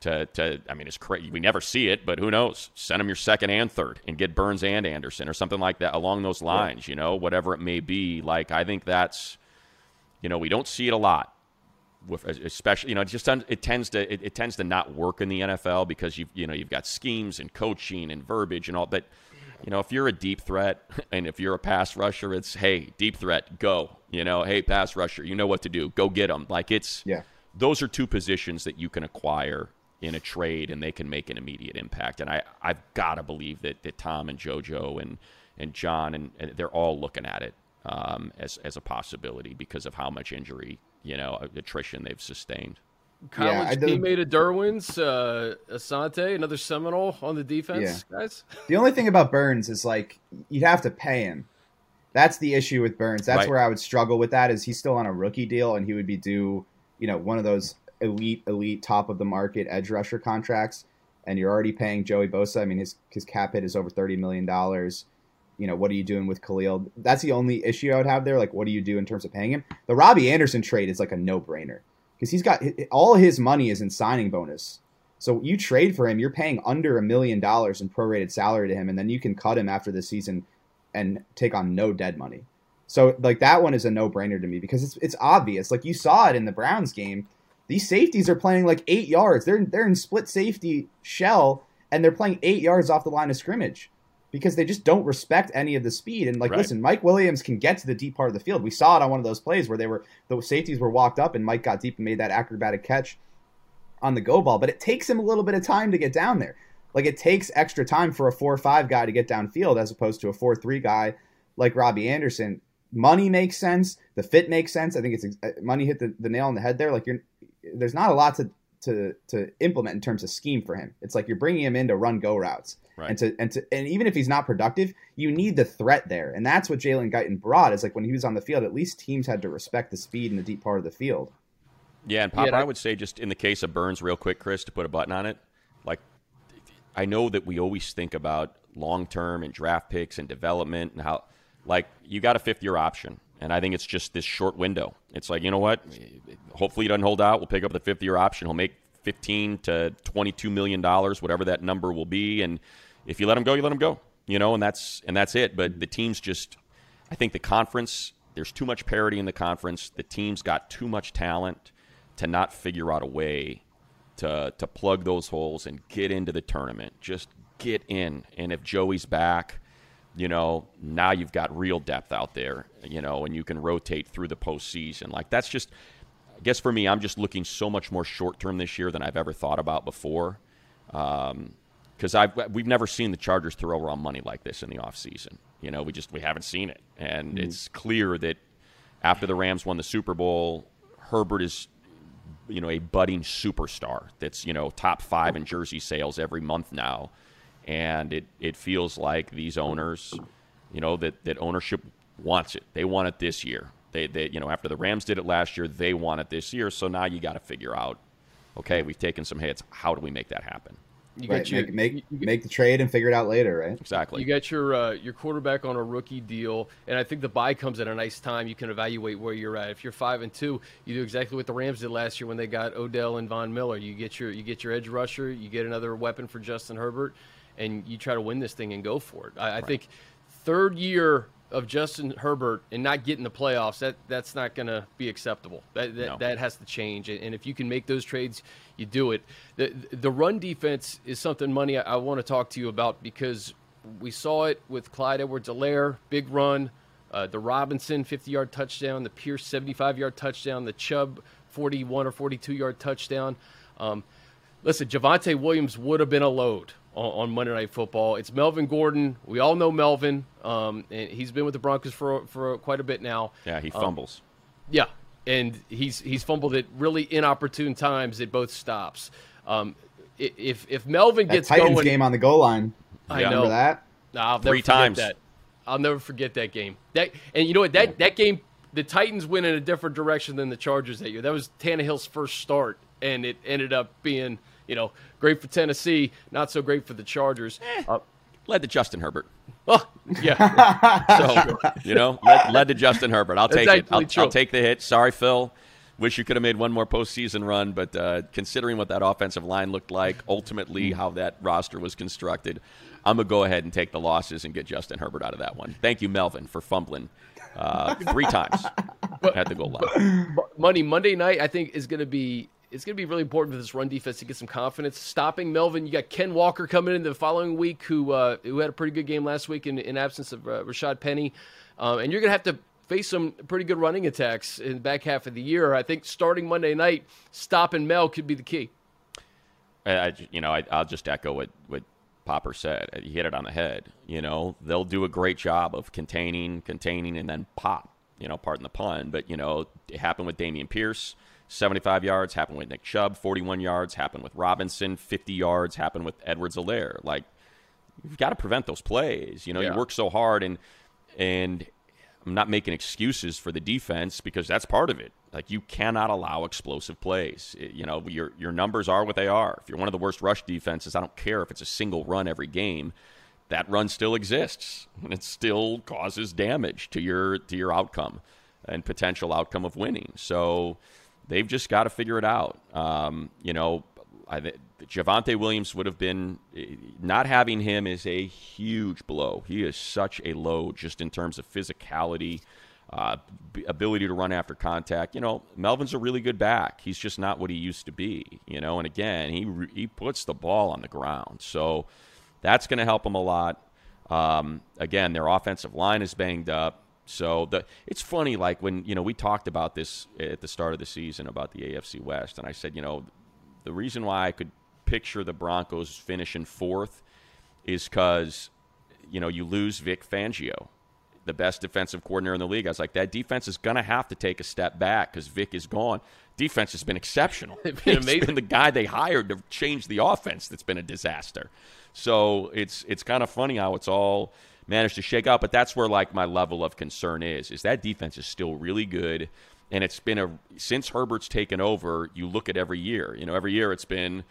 to, to I mean, it's crazy. We never see it, but who knows? Send him your second and third and get Burns and Anderson or something like that along those lines, you know, whatever it may be. Like, I think that's, you know, we don't see it a lot. With, especially, you know, it just it tends to it, it tends to not work in the NFL because you you know you've got schemes and coaching and verbiage and all. But you know, if you're a deep threat and if you're a pass rusher, it's hey, deep threat, go. You know, hey, pass rusher, you know what to do, go get them. Like it's Yeah. those are two positions that you can acquire in a trade and they can make an immediate impact. And I, I've got to believe that, that Tom and JoJo and, and John, and, and they're all looking at it um, as, as a possibility because of how much injury, you know, attrition they've sustained. Yeah, College I teammate of Derwin's, uh, Asante, another Seminole on the defense, guys. The only thing about Burns is like you'd have to pay him. That's the issue with Burns. That's Right. where I would struggle with that. Is he's still on a rookie deal and he would be due, you know, one of those elite, elite, top of the market edge rusher contracts, and you're already paying Joey Bosa. I mean, his his cap hit is over thirty million dollars. You know, what are you doing with Khalil? That's the only issue I would have there. Like, what do you do in terms of paying him? The Robbie Anderson trade is like a no brainer because he's got all his money is in signing bonus. So you trade for him, you're paying under a million dollars in prorated salary to him, and then you can cut him after the season and take on no dead money. So like that one is a no brainer to me because it's it's obvious. Like you saw it in the Browns game. These safeties are playing like eight yards. They're they're in split safety shell and they're playing eight yards off the line of scrimmage because they just don't respect any of the speed. And like, Right. listen, Mike Williams can get to the deep part of the field. We saw it on one of those plays where they were the safeties were walked up and Mike got deep and made that acrobatic catch on the go ball. But it takes him a little bit of time to get down there. Like it takes extra time for a four five guy to get downfield as opposed to a four three guy like Robbie Anderson. Money makes sense. The fit makes sense. I think it's uh, money hit the, the nail on the head there. Like you're, there's not a lot to to to implement in terms of scheme for him. It's like you're bringing him in to run go routes Right. and to and to and even if he's not productive, you need the threat there, and that's what Jalen Guyton brought. Is like when he was on the field, at least teams had to respect the speed in the deep part of the field. Yeah, and Papa, Yeah, I would say just in the case of Burns, real quick, Chris, to put a button on it, like I know that we always think about long term and draft picks and development and how, like, you got a fifth year option. And I think it's just this short window. It's like, you know what? Hopefully he doesn't hold out. We'll pick up the fifth year option. He'll make 15 to 22 million dollars, whatever that number will be. And if you let him go, you let him go. You know, and that's and that's it. But the teams just I think the conference, there's too much parity in the conference. The team's got too much talent to not figure out a way to to plug those holes and get into the tournament. Just get in. And if Joey's back, you know, now you've got real depth out there, you know, and you can rotate through the postseason. Like that's just I guess for me, I'm just looking so much more short term this year than I've ever thought about before. Um, because I've we've never seen the Chargers throw around money like this in the offseason. You know, we just we haven't seen it, and it's clear that after the Rams won the Super Bowl, Herbert is you know a budding superstar that's you know top five in jersey sales every month now, and it it feels like these owners, you know that that ownership wants it. They want it this year. They they you know after the Rams did it last year, they want it this year. So now you got to figure out, okay, we've taken some hits. How do we make that happen? You Right? got your Make make, you, you, make the trade and figure it out later, right? Exactly. You got your uh, your quarterback on a rookie deal, and I think the buy comes at a nice time. You can evaluate where you're at. If you're five and two, you do exactly what the Rams did last year when they got Odell and Von Miller. You get your you get your edge rusher, you get another weapon for Justin Herbert, and you try to win this thing and go for it. I, I think third year of Justin Herbert and not getting the playoffs, that that's not going to be acceptable. That that, No. that has to change. And if you can make those trades, you do it. The the run defense is something, money. I, I want to talk to you about because we saw it with Clyde Edwards-Helaire, big run. Uh, the Robinson 50-yard touchdown, the Pierce 75-yard touchdown, the Chubb 41 or 42-yard touchdown. Um, listen, Javonte Williams would have been a load on, on Monday Night Football. It's Melvin Gordon. We all know Melvin. Um, and he's been with the Broncos for for quite a bit now. Yeah, he Um, fumbles. Yeah, and he's he's fumbled at really inopportune times at both stops. Um, if if Melvin That gets Titans going, game on the goal line. I Yeah. know that? I'll Three never forget times. That. I'll never forget that game. That and you know what that that game the Titans went in a different direction than the Chargers that year. That was Tannehill's first start, and it ended up being you know great for Tennessee, not so great for the Chargers. Uh, Led to Justin Herbert. oh, yeah, So you know, led, led to Justin Herbert. I'll That's take it. I'll. I'll take the hit. Sorry, Phil. Wish you could have made one more postseason run, but uh, considering what that offensive line looked like, ultimately how that roster was constructed, I'm gonna go ahead and take the losses and get Justin Herbert out of that one. Thank you, Melvin, for fumbling uh, three times at the goal line. money Monday night. I think is going to be it's going to be really important for this run defense to get some confidence. Stopping Melvin, you got Ken Walker coming in the following week, who uh, who had a pretty good game last week in, in absence of uh, Rashaad Penny, um, and you're going to have to face some pretty good running attacks in the back half of the year. I think starting Monday night, stopping Mel could be the key. I, you know, I, I'll just echo what, what Popper said. He hit it on the head. You know, they'll do a great job of containing, containing, and then pop. You know, pardon the pun, but you know, it happened with Dameon Pierce, 75 yards. Happened with Nick Chubb, 41 yards. Happened with Robinson, 50 yards. Happened with Edwards Helaire. Like, you've got to prevent those plays. You know, Yeah. you work so hard, and and I'm not making excuses for the defense because that's part of it. Like you cannot allow explosive plays. It- you know, your your numbers are what they are. If you're one of the worst rush defenses, I don't care if it's a single run every game. That run still exists, and it still causes damage to your to your outcome and potential outcome of winning. So they've just got to figure it out. Um, you know, I, Javonte Williams would have been not having him is a huge blow. He is such a load just in terms of physicality, uh, ability to run after contact. You know, Melvin's a really good back. He's just not what he used to be. You know, and again, he he puts the ball on the ground, so that's going to help him a lot. Um, again, their offensive line is banged up. So the it's funny, like when you know we talked about this at the start of the season about the AFC West, and I said, you know, the reason why I could picture the Broncos finishing fourth is because you know you lose Vic Fangio, the best defensive coordinator in the league. I was like, that defense is going to have to take a step back because Vic is gone. Defense has been exceptional. It's been It's amazing. been the guy they hired to change the offense that's been a disaster. So it's it's kind of funny how it's all managed to shake out. But that's where like my level of concern is is that defense is still really good, and it's been a since Herbert's taken over. You look at every year. You know, every year it's been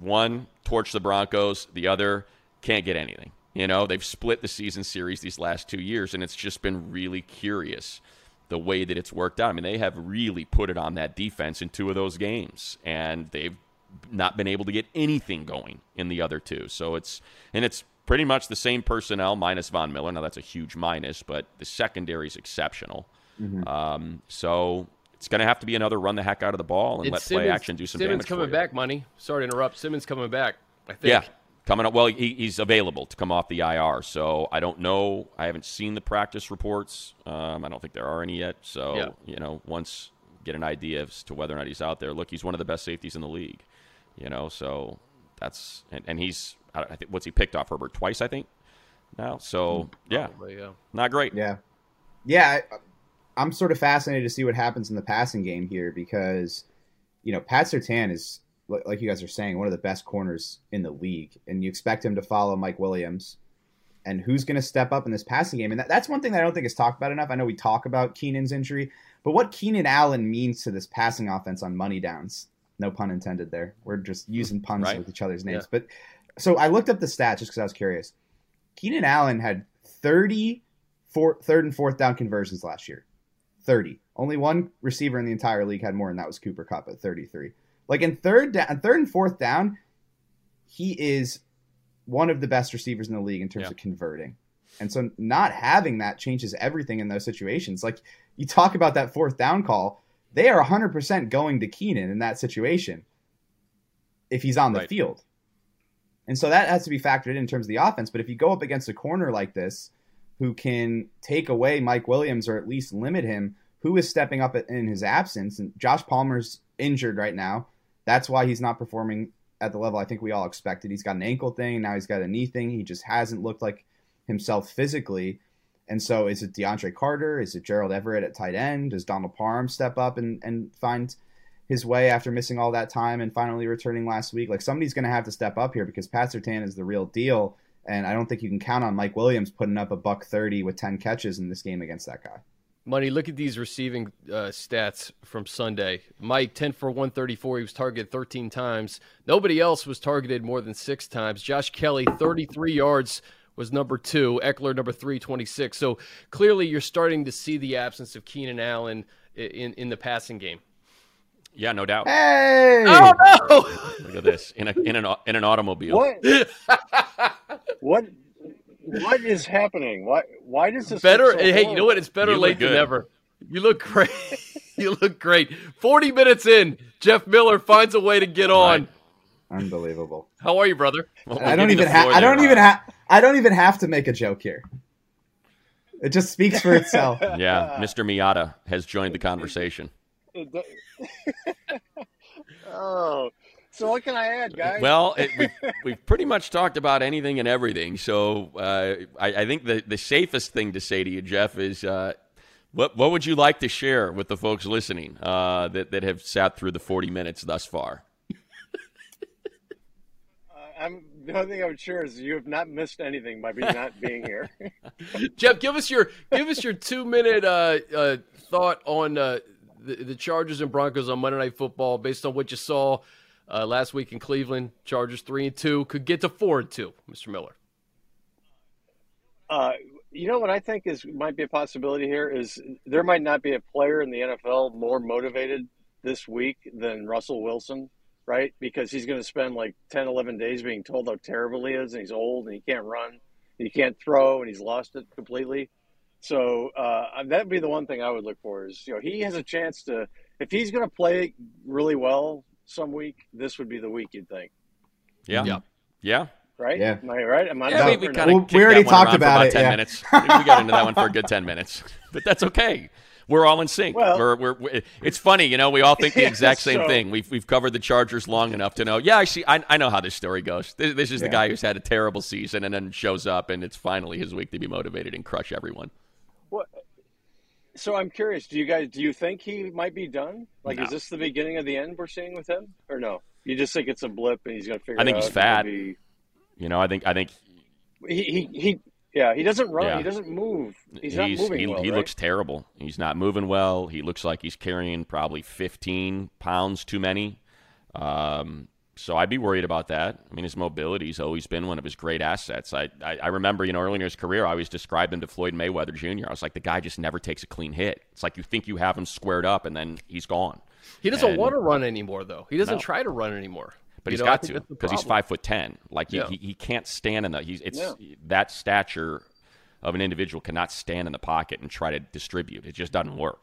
one torch the Broncos, the other can't get anything. You know, they've split the season series these last two years, and it's just been really curious the way that it's worked out. I mean, they have really put it on that defense in two of those games, and they've not been able to get anything going in the other two. So it's and it's pretty much the same personnel minus Von Miller. Now that's a huge minus, but the secondary is exceptional. Um, so it's going to have to be another run the heck out of the ball and It's let play action do some Simmons damage. for coming you. back, money. Sorry to interrupt. Simmons coming back. I think. Yeah, coming up. Well, he, he's available to come off the IR, so I don't know. I haven't seen the practice reports. Um, I don't think there are any yet. So Yeah. you know, once get an idea as to whether or not he's out there. Look, he's one of the best safeties in the league. You know, so that's and, and he's I I think what's he picked off Herbert twice, I think. Now, so mm, yeah, Probably, yeah. not great. Yeah, yeah. I, I'm sort of fascinated to see what happens in the passing game here because, you know, Pat Surtain is like you guys are saying one of the best corners in the league, and you expect him to follow Mike Williams. And who's going to step up in this passing game? And that, that's one thing that I don't think is talked about enough. I know we talk about Keenan's injury, but what Keenan Allen means to this passing offense on money downs, no pun intended there. We're just using puns Right. with each other's names. Yeah. But so I looked up the stats just because I was curious. Keenan Allen had 30 four, third and fourth down conversions last year. 30. Only one receiver in the entire league had more, and that was Cooper Kupp at 33. Like in third down, third and fourth down, he is one of the best receivers in the league in terms Yeah. of converting. And so not having that changes everything in those situations. Like you talk about that fourth down call, they are 100% going to Keenan in that situation if he's on the Right. field. And so that has to be factored in in terms of the offense. But if you go up against a corner like this who can take away Mike Williams or at least limit him, who is stepping up in his absence? And Josh Palmer's injured right now. That's why he's not performing at the level I think we all expected. He's got an ankle thing, now he's got a knee thing. He just hasn't looked like himself physically. And so is it DeAndre Carter? Is it Gerald Everett at tight end? Does Donald Parham step up and, and find his way after missing all that time and finally returning last week? Like somebody's going to have to step up here because Pat Surtain is the real deal. And I don't think you can count on Mike Williams putting up a buck 30 with 10 catches in this game against that guy. Money, look at these receiving uh, stats from Sunday. Mike, 10 for 134. He was targeted 13 times. Nobody else was targeted more than six times. Josh Kelley, 33 yards, was number two. Ekeler, number three, 26. So clearly you're starting to see the absence of Keenan Allen i- in, in the passing game. Yeah, no doubt. Hey! Oh, no! Look at this in a in an in an automobile. What? what? What is happening? Why? Why does this better. look so hey, you know what? It's better You late than good. never. You look great. you look great. 40 minutes in, Jeff Miller finds a way to get on. Unbelievable. How are you, brother? Well, I don't even the have. I don't even have. I don't even have to make a joke here. It just speaks for itself. Yeah, Mr. Miata has joined the conversation. Oh, so what can I add, guys? Well, it, we've, we've pretty much talked about anything and everything. So uh, I, I think the, the safest thing to say to you, Jeff, is uh, what, what would you like to share with the folks listening uh, that, that have sat through the 40 minutes thus far? Uh, I'm the only thing I would share is you have not missed anything by not being here. Jeff, give us your give us your two minute uh, uh, thought on uh, the, the Chargers and Broncos on Monday Night Football, based on what you saw uh, last week in Cleveland. Chargers three and two could get to four and two. Mr. Miller. Uh, you know what I think is might be a possibility here is there might not be a player in the NFL more motivated this week than Russell Wilson, right? Because he's going to spend like 10, 11 days being told how terrible he is and he's old and he can't run, and he can't throw, and he's lost it completely. So uh, that'd be the one thing I would look for is you know he has a chance to if he's going to play really well some week, this would be the week you'd think, Yeah. Yeah. Yeah. right? Yeah. Am I right? Am I Yeah, we, we kind of Well, we already talked about it, 10 yeah. minutes. We we got into that one for a good 10 minutes. But that's okay. We're all in sync. Well- we're, we're, we it's funny, you know, we all think the exact same so- thing. We've, we've covered the Chargers long enough to know, yeah, I see, I, I know how this story goes. This, this is the guy who's had a terrible season and then shows up and it's finally his week to be motivated and crush everyone. So I'm curious. Do you guys do you think he might be done? Like, No. is this the beginning of the end we're seeing with him, or no? You just think it's a blip and he's going to figure. Out I think he's fat. You know, I think, I think He, he he yeah. He doesn't run. Yeah. He doesn't move. He's, not he's, moving he, well. he right? looks terrible. He's not moving well. He looks like he's carrying probably 15 pounds too many. Um, so I'd be worried about that. I mean, his mobility's always been one of his great assets. I, I, I remember, you know, early in his career, I always described him to Floyd Mayweather Jr. I was like, the guy just never takes a clean hit. It's like you think you have him squared up, and then he's gone. He doesn't And- want to run anymore, though. He doesn't No. try to run anymore. But You he's know, got to because he's five foot ten. Like he, Yeah. he, he can't stand in the. He's it's Yeah. that stature of an individual cannot stand in the pocket and try to distribute. It just doesn't work.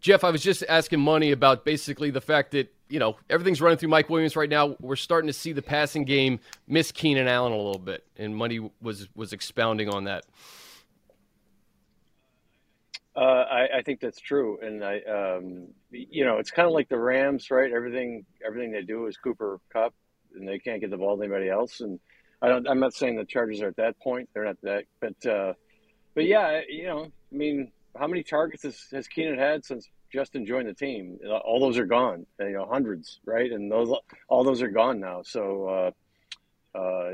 Jeff, I was just asking Money about basically the fact that, you know, everything's running through Mike Williams right now. We're starting to see the passing game miss Keenan Allen a little bit. And Money was was expounding on that. Uh, I, I think that's true, and I, um, you know, it's kind of like the Rams, right? Everything, everything they do is Cooper Kupp, and they can't get the ball to anybody else. And I don't, I'm not saying the Chargers are at that point; they're not that, but, uh, but yeah, you know, I mean, how many targets has, has Keenan had since Justin joined the team? All those are gone, you know, hundreds, right? And those, all those are gone now. So. Uh, uh,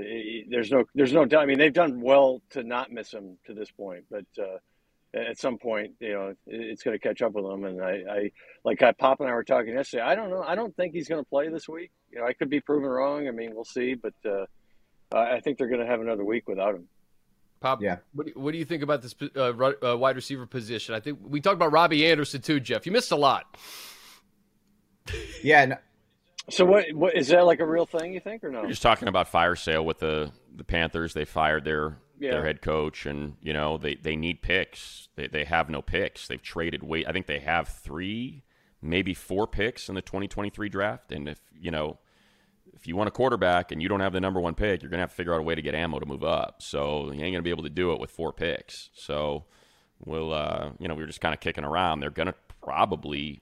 there's no, there's no doubt. I mean, they've done well to not miss him to this point, but uh, at some point, you know, it- it's going to catch up with him. And I, I like I, Pop and I were talking yesterday. I don't know. I don't think he's going to play this week. You know, I could be proven wrong. I mean, we'll see. But uh, I think they're going to have another week without him. Pop, Yeah. what, do, what do you think about this uh, uh, wide receiver position? I think we talked about Robbie Anderson too, Jeff. You missed a lot. Yeah, no, So what, what is that like a real thing? You think or no? You're just talking about fire sale with the the Panthers. They fired their Yeah. their head coach, and you know they, they need picks. They they have no picks. They've traded way. I think they have three, maybe four picks in the 2023 draft. And if you know if you want a quarterback and you don't have the number one pick, you're gonna have to figure out a way to get ammo to move up. So you ain't gonna be able to do it with four picks. So we'll uh, you know we were just kind of kicking around. They're gonna probably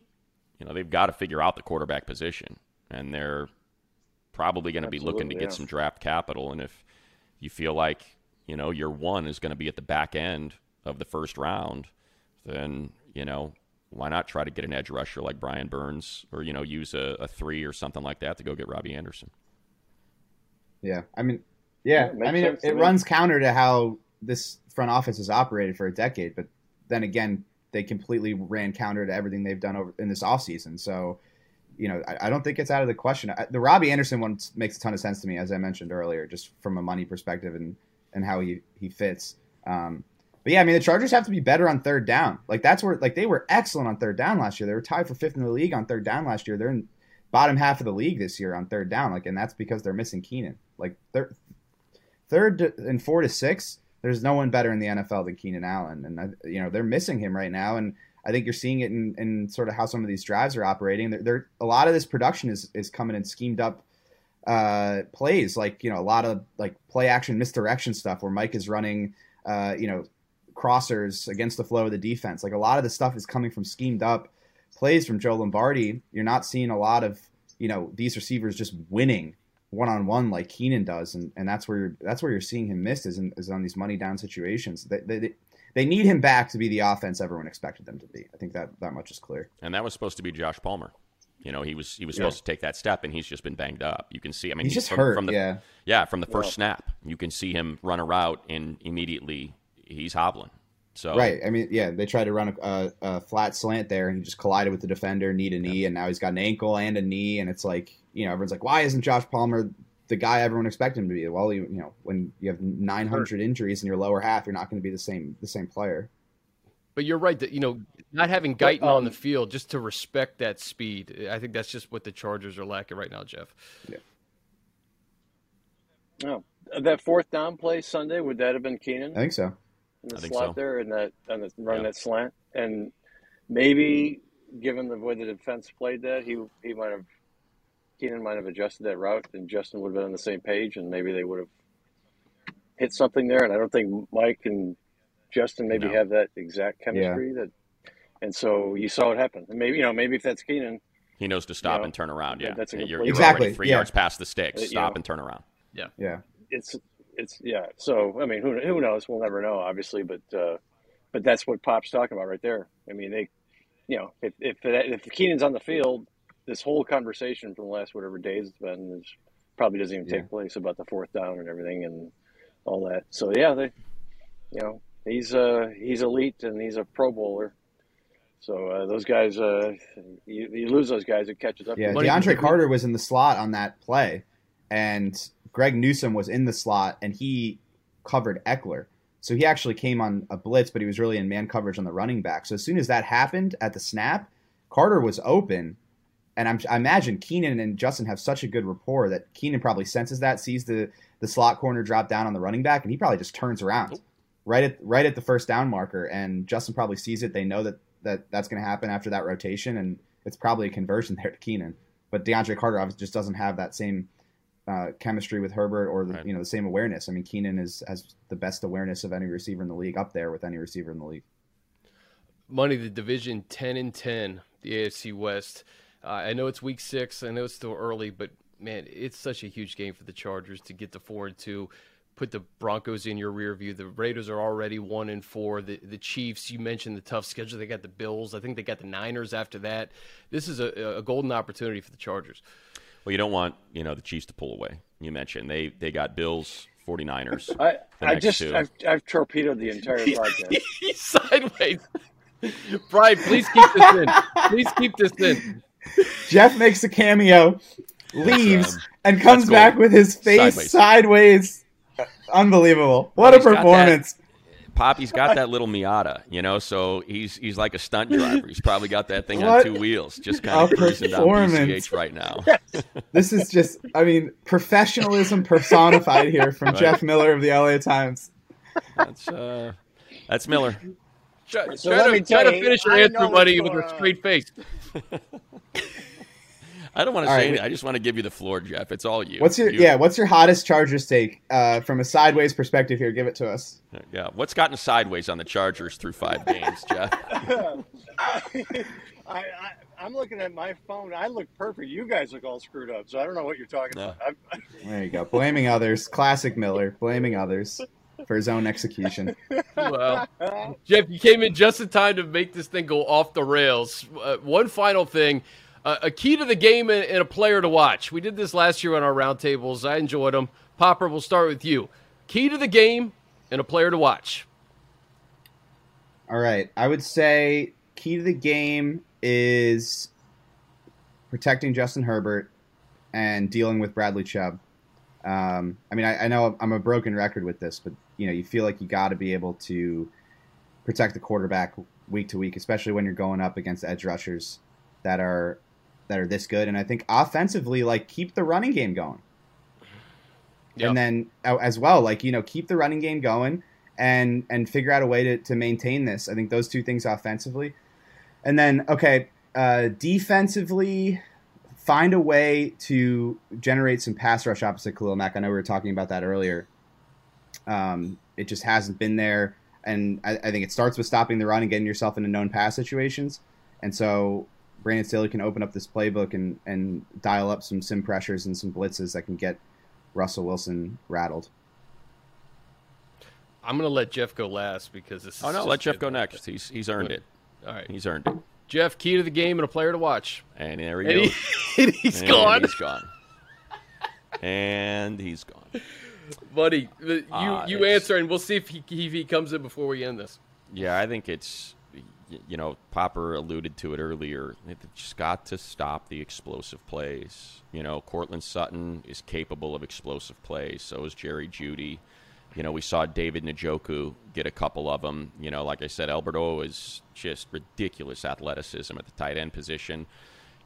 you know they've got to figure out the quarterback position, and they're probably going to be looking to Absolutely, get some draft capital. And if you feel like you know your one is going to be at the back end of the first round, then you know why not try to get an edge rusher like Brian Burns, or you know use a, a three or something like that to go get Robbie Anderson. Yeah, I mean, yeah, Yeah, I mean, it, it me. runs counter to how this front office has operated for a decade. But then again, they completely ran counter to everything they've done over in this offseason. So, you know, I, I don't think it's out of the question. I, the Robbie Anderson one makes a ton of sense to me, as I mentioned earlier, just from a money perspective and and how he he fits. Um, but yeah, I mean, the Chargers have to be better on third down. Like that's where like they were excellent on third down last year. They were tied for fifth in the league on third down last year. They're in bottom half of the league this year on third down. Like, and that's because they're missing Keenan. Like third, third and four to six, there's no one better in the NFL than Keenan Allen, and I, you know they're missing him right now. And I think you're seeing it in, in sort of how some of these drives are operating. They're, they're a lot of this production is is coming in schemed up uh, plays, like you know a lot of like play action misdirection stuff where Mike is running, uh, you know, crossers against the flow of the defense. Like a lot of the stuff is coming from schemed up plays from Joe Lombardi. You're not seeing a lot of you know these receivers just winning one on one like Keenan does, and, and that's where you're, that's where you're seeing him missed is, in, is on these money down situations. They, they they need him back to be the offense everyone expected them to be. I think that that much is clear. And that was supposed to be Josh Palmer. You know, he was he was Yeah. supposed to take that step, and he's just been banged up. You can see. I mean, He's just from, hurt. from the yeah, yeah from the first Well- snap. You can see him run a route, and immediately he's hobbling. So right. I mean, yeah, they tried to run a, a, a flat slant there, and he just collided with the defender, knee to knee, and now he's got an ankle and a knee, and it's like you know everyone's like, why isn't Josh Palmer the guy everyone expected him to be? Well, you you know when you have 900 injuries in your lower half, you're not going to be the same the same player. But you're right that you know not having Guyton on um, the field just to respect that speed. I think that's just what the Chargers are lacking right now, Jeff. Yeah. No. That fourth down play Sunday, would that have been Keenan I think so. In the I slot so. there and that and the, running Yeah. that slant? And maybe given the way the defense played that, he he might have Keenan might have adjusted that route and Justin would have been on the same page and maybe they would have hit something there. And I don't think Mike and Justin maybe No. have that exact chemistry that and so you saw it happen. And maybe you know, maybe if that's Keenan, he knows to stop Yeah. and turn around. Yeah, That's a you're, you're Exactly, three yeah. yards past the sticks. Uh, you Stop know. and turn around. Yeah, yeah. it's it's yeah. So I mean, who who knows? We'll never know, obviously. But uh, but that's what Pop's talking about right there. I mean, they, you know, if if if Keenan's on the field, this whole conversation from the last whatever days it's been is probably doesn't even Yeah. take place about the fourth down and everything and all that. So yeah, they, you know, he's uh he's elite and he's a Pro Bowler. So uh, those guys, uh, you, you lose those guys, it catches up. Yeah, you. Money- DeAndre Carter was in the slot on that play, and Greg Newsome was in the slot, and he covered Ekeler. So he actually came on a blitz, but he was really in man coverage on the running back. So as soon as that happened at the snap, Carter was open, and I'm, I imagine Keenan and Justin have such a good rapport that Keenan probably senses that, sees the the slot corner drop down on the running back, and he probably just turns around right at right at the first down marker, and Justin probably sees it. They know that that that's going to happen after that rotation, and it's probably a conversion there to Keenan. But DeAndre Carter obviously just doesn't have that same uh, chemistry with Herbert or the, Right. you know the same awareness. I mean, Keenan is has the best awareness of any receiver in the league, up there with any receiver in the league. Money, the division 10 and 10, the AFC West. Uh, I know it's week six. I know it's still early, but man, it's such a huge game for the Chargers to get to four and two. Put the Broncos in your rear view. The Raiders are already one and four. The the Chiefs, you mentioned the tough schedule. They got the Bills. I think they got the Niners after that. This is a, a golden opportunity for the Chargers. Well, you don't want you know the Chiefs to pull away. You mentioned they they got Bills, 49ers. I, I just two. I've, I've torpedoed the entire podcast. He's sideways. Brian, please keep this in. Please keep this in. Jeff makes a cameo, leaves, um, and comes back with his face Sideways. sideways. Unbelievable! What a He's got that- performance! Poppy's got that little Miata, you know, so he's he's like a stunt driver. He's probably got that thing What on two wheels, just kind of cruising down performance. PCH right now. This is just, I mean, professionalism personified here from Right. Jeff Miller of the LA Times. That's uh, that's Miller. Try, So try let to, me try tell to finish your answer, buddy, with a straight face. I don't want to All say right. anything. I just want to give you the floor, Jeff. It's all you. What's your You- yeah? What's your hottest Chargers take uh, from a sideways perspective here? Give it to us. Yeah. What's gotten sideways on the Chargers through five games, Jeff? I, I, I'm looking at my phone. I look perfect. You guys look all screwed up. So I don't know what you're talking No. about. I'm, There you go. Blaming others. Classic Miller. Blaming others for his own execution. Well, Jeff, you came in just in time to make this thing go off the rails. Uh, one final thing. Uh, a key to the game and, and a player to watch. We did this last year on our roundtables. I enjoyed them. Popper, we'll start with you. Key to the game and a player to watch. All right. I would say key to the game is protecting Justin Herbert and dealing with Bradley Chubb. Um, I mean, I, I know I'm a broken record with this, but you know, you feel like you got to be able to protect the quarterback week to week, especially when you're going up against edge rushers that are that are this good. And I think offensively, like keep the running game going. Yep. and then uh, as well like you know keep the running game going and and figure out a way to, to maintain this i think those two things offensively and then okay uh, defensively find a way to generate some pass rush opposite Khalil Mack. I know we were talking about that earlier. Um, it just hasn't been there, and I, I think it starts with stopping the run and getting yourself into known pass situations. And so Brandon Staley can open up this playbook and and dial up some sim pressures and some blitzes that can get Russell Wilson rattled. I'm going to let Jeff go last because this. Is Oh no, let Jeff go getting- next. He's he's earned it. All right, He's earned it. Jeff, key to the game and a player to watch. And there he And, goes. he, and he's And gone, He's gone. and he's gone. buddy. You Ah, you it's- answer, and we'll see if he if he comes in before we end this. Yeah, I think it's y- you know Popper alluded to it earlier. They just got to stop the explosive plays. You know, Courtland Sutton is capable of explosive plays. So is Jerry Jeudy. You know, we saw David Njoku get a couple of them. You know, like I said, Alberto is just ridiculous athleticism at the tight end position.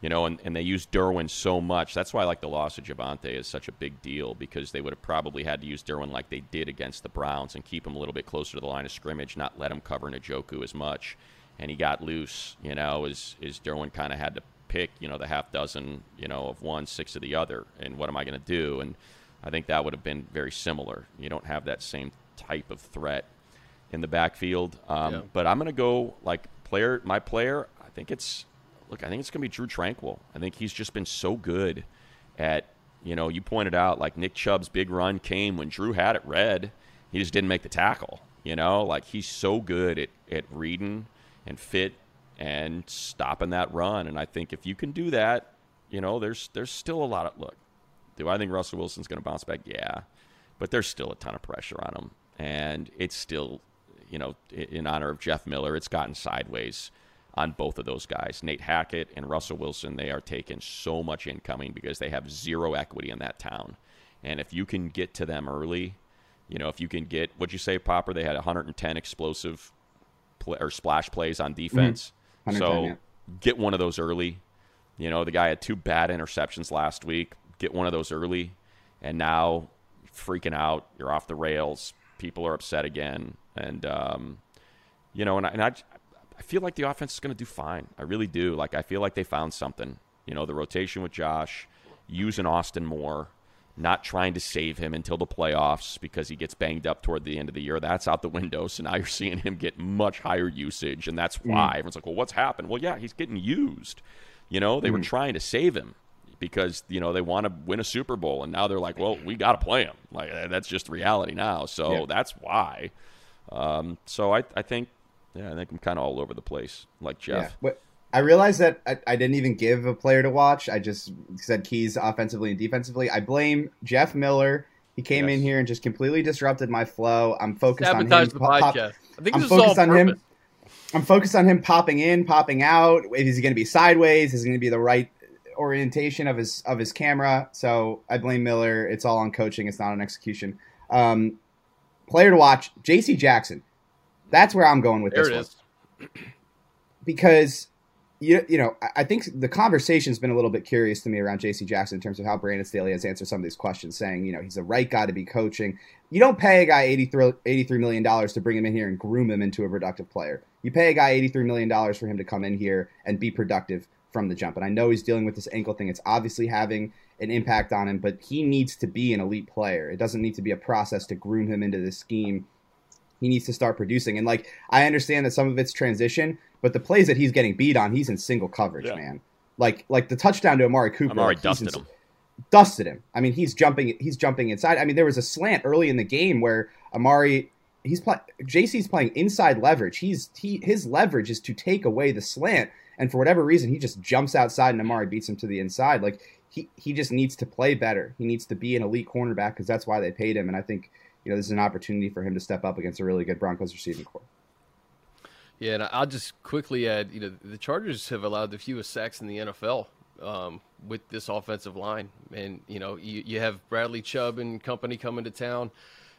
You know, and, and they use Derwin so much. That's why I like the loss of Javonte is such a big deal because they would have probably had to use Derwin like they did against the Browns and keep him a little bit closer to the line of scrimmage, not let him cover Njoku as much. And he got loose, you know, as, as Derwin kind of had to pick, you know, the half dozen, you know, of one, six of the other. And what am I going to do? And I think that would have been very similar. You don't have that same type of threat in the backfield. Um, Yeah. But I'm going to go like player. My player, I think it's look. I think it's going to be Drew Tranquill. I think he's just been so good at you know. You pointed out like Nick Chubb's big run came when Drew had it read. He just didn't make the tackle. You know, like he's so good at at reading and fit and stopping that run. And I think if you can do that, you know, there's there's still a lot of look. Do I think Russell Wilson's going to bounce back? Yeah, but there's still a ton of pressure on him, and it's still, you know, in honor of Jeff Miller, it's gotten sideways on both of those guys, Nate Hackett and Russell Wilson. They are taking so much incoming because they have zero equity in that town, and if you can get to them early, you know, if you can get what'd you say, Popper? They had 110 explosive pl- or splash plays on defense. 110, So yeah. get one of those early. You know, the guy had two bad interceptions last week. Get one of those early, and now freaking out. You're off the rails. People are upset again, and um, you know, and I, and I, I feel like the offense is going to do fine. I really do. Like I feel like they found something. You know, the rotation with Josh, using Austin more, not trying to save him until the playoffs because he gets banged up toward the end of the year. That's out the window. So now you're seeing him get much higher usage, and that's why everyone's like, "Well, what's happened?" Well, yeah, he's getting used. You know, they were trying to save him because you know they want to win a Super Bowl, and now they're like, "Well, we got to play him." Like uh, that's just reality now. So Yeah. that's why. Um, so I, I think, yeah, I think I'm kind of all over the place, like Jeff. Yeah. What, I realized that I, I didn't even give a player to watch. I just said keys offensively and defensively. I blame Jeff Miller. He came in here and just completely disrupted my flow. I'm focused on him. Sabotage pop- pop-. I think I'm this is all focused on purpose. him. I'm focused on him popping in, popping out. Is he going to be sideways? Is he going to be the right orientation of his of his camera? So I blame Miller. It's all on coaching. It's not on execution. Um, player to watch: J.C. Jackson. That's where I'm going with There this it one is. because you, you know, I think the conversation's been a little bit curious to me around J.C. Jackson in terms of how Brandon Staley has answered some of these questions, saying, you know, he's the right guy to be coaching. You don't pay a guy $83, $83 million to bring him in here and groom him into a productive player. You pay a guy $83 million for him to come in here and be productive from the jump. And I know he's dealing with this ankle thing. It's obviously having an impact on him, but he needs to be an elite player. It doesn't need to be a process to groom him into this scheme. He needs to start producing. And like I understand that some of it's transition, but the plays that he's getting beat on, he's in single coverage, yeah. man. Like like the touchdown to Amari Cooper. Amari dusted in, him. Dusted him. I mean, he's jumping. He's jumping inside. I mean, there was a slant early in the game where Amari. He's play, JC's playing inside leverage. He's he his leverage is to take away the slant, and for whatever reason, he just jumps outside and Amari beats him to the inside. Like he he just needs to play better. He needs to be an elite cornerback because that's why they paid him. And I think you know this is an opportunity for him to step up against a really good Broncos receiving corps. Yeah, and I'll just quickly add, you know, the Chargers have allowed the fewest sacks in the NFL um, with this offensive line, and you know, you, you have Bradley Chubb and company coming to town.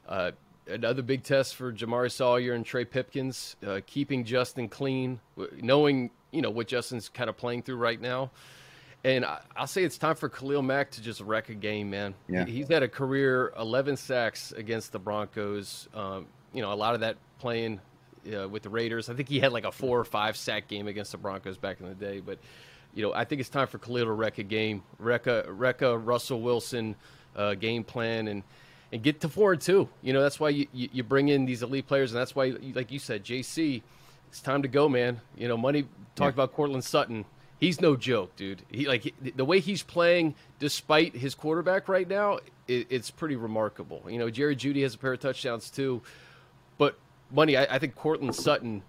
Uh, another big test for Jamaree Salyer and Trey Pipkins, uh, keeping Justin clean, knowing you know what Justin's kind of playing through right now. And I, will say it's time for Khalil Mack to just wreck a game, man. Yeah. He's had a career 11 sacks against the Broncos. Um, you know, a lot of that playing uh, with the Raiders. I think he had like a four or five sack game against the Broncos back in the day. But you know, I think it's time for Khalil to wreck a game, wreck a, wreck a Russell Wilson uh, game plan, and and get to four and two. You know, that's why you, you, you bring in these elite players, and that's why, like you said, JC, it's time to go, man. You know, money talked yeah. about Courtland Sutton. He's no joke, dude. He like the way he's playing, despite his quarterback right now, it, it's pretty remarkable. You know, Jerry Jeudy has a pair of touchdowns too, money. I, I think Courtland Sutton,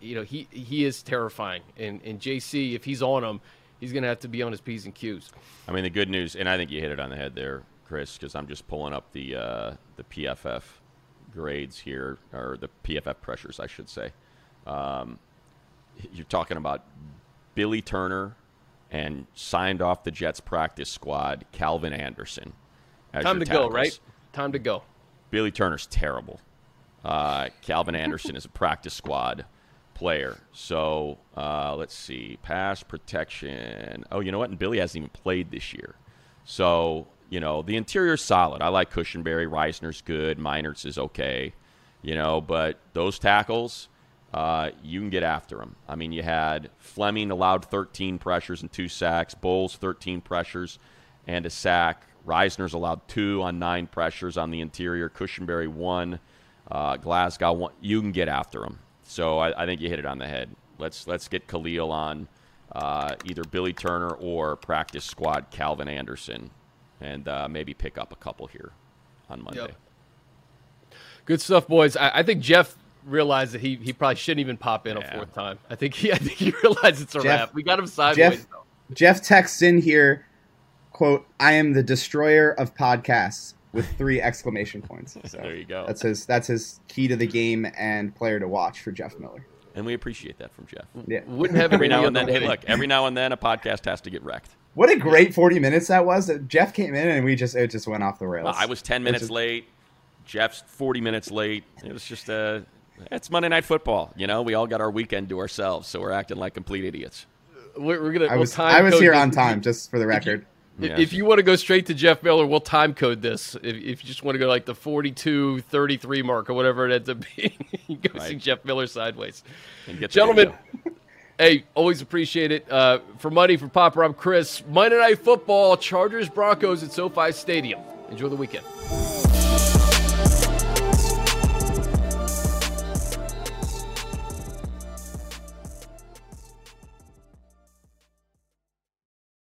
you know, he he is terrifying, and and JC, if he's on him, he's going to have to be on his p's and q's. I mean, the good news, and I think you hit it on the head there, Chris, because I'm just pulling up the uh, the PFF grades here, or the PFF pressures, I should say. Um, you're talking about Billy Turner and signed off the Jets practice squad, Calvin Anderson. Time to tackles. go, right? Time to go. Billy Turner's terrible. Uh, Calvin Anderson is a practice squad player. So uh, let's see, pass protection. Oh, you know what? And Billy hasn't even played this year. So you know the interior's solid. I like Cushenberry. Risner's good. Meinerz is okay. You know, but those tackles, uh, you can get after them. I mean, you had Fleming allowed 13 pressures and two sacks. Bolles 13 pressures and a sack. Risner's allowed two on nine pressures on the interior. Cushenberry one uh, Glasgow, you can get after them. So I, I, think you hit it on the head. Let's let's get Khalil on uh, either Billy Turner or practice squad Calvin Anderson, and uh, maybe pick up a couple here on Monday. Yep. Good stuff, boys. I, I, think Jeff realized that he, he probably shouldn't even pop in yeah. a fourth time. I think he I think he realized it's a Jeff, wrap. We got him sideways. Jeff, Jeff texts in here, quote, "I am the destroyer of podcasts." With three exclamation points. So there you go. That's his that's his key to the game and player to watch for Jeff Miller. And we appreciate that from Jeff. Yeah. Wouldn't have every now and then. Hey, look, every now and then a podcast has to get wrecked. What a great 40 minutes that was. Jeff came in and we just it just went off the rails. I was 10 minutes just... late. Jeff's 40 minutes late. It was just uh it's Monday night football. You know, we all got our weekend to ourselves, so we're acting like complete idiots. We're, we're gonna. I was I was here on time, just for the record. Yes. If you want to go straight to Jeff Miller, we'll time code this. If, if you just want to go like the 42 33 mark or whatever it ends up being, you go right. see Jeff Miller sideways. Gentlemen, hey, always appreciate it. Uh, for money for Popper, I'm Chris. Monday Night Football, Chargers Broncos at SoFi Stadium. Enjoy the weekend.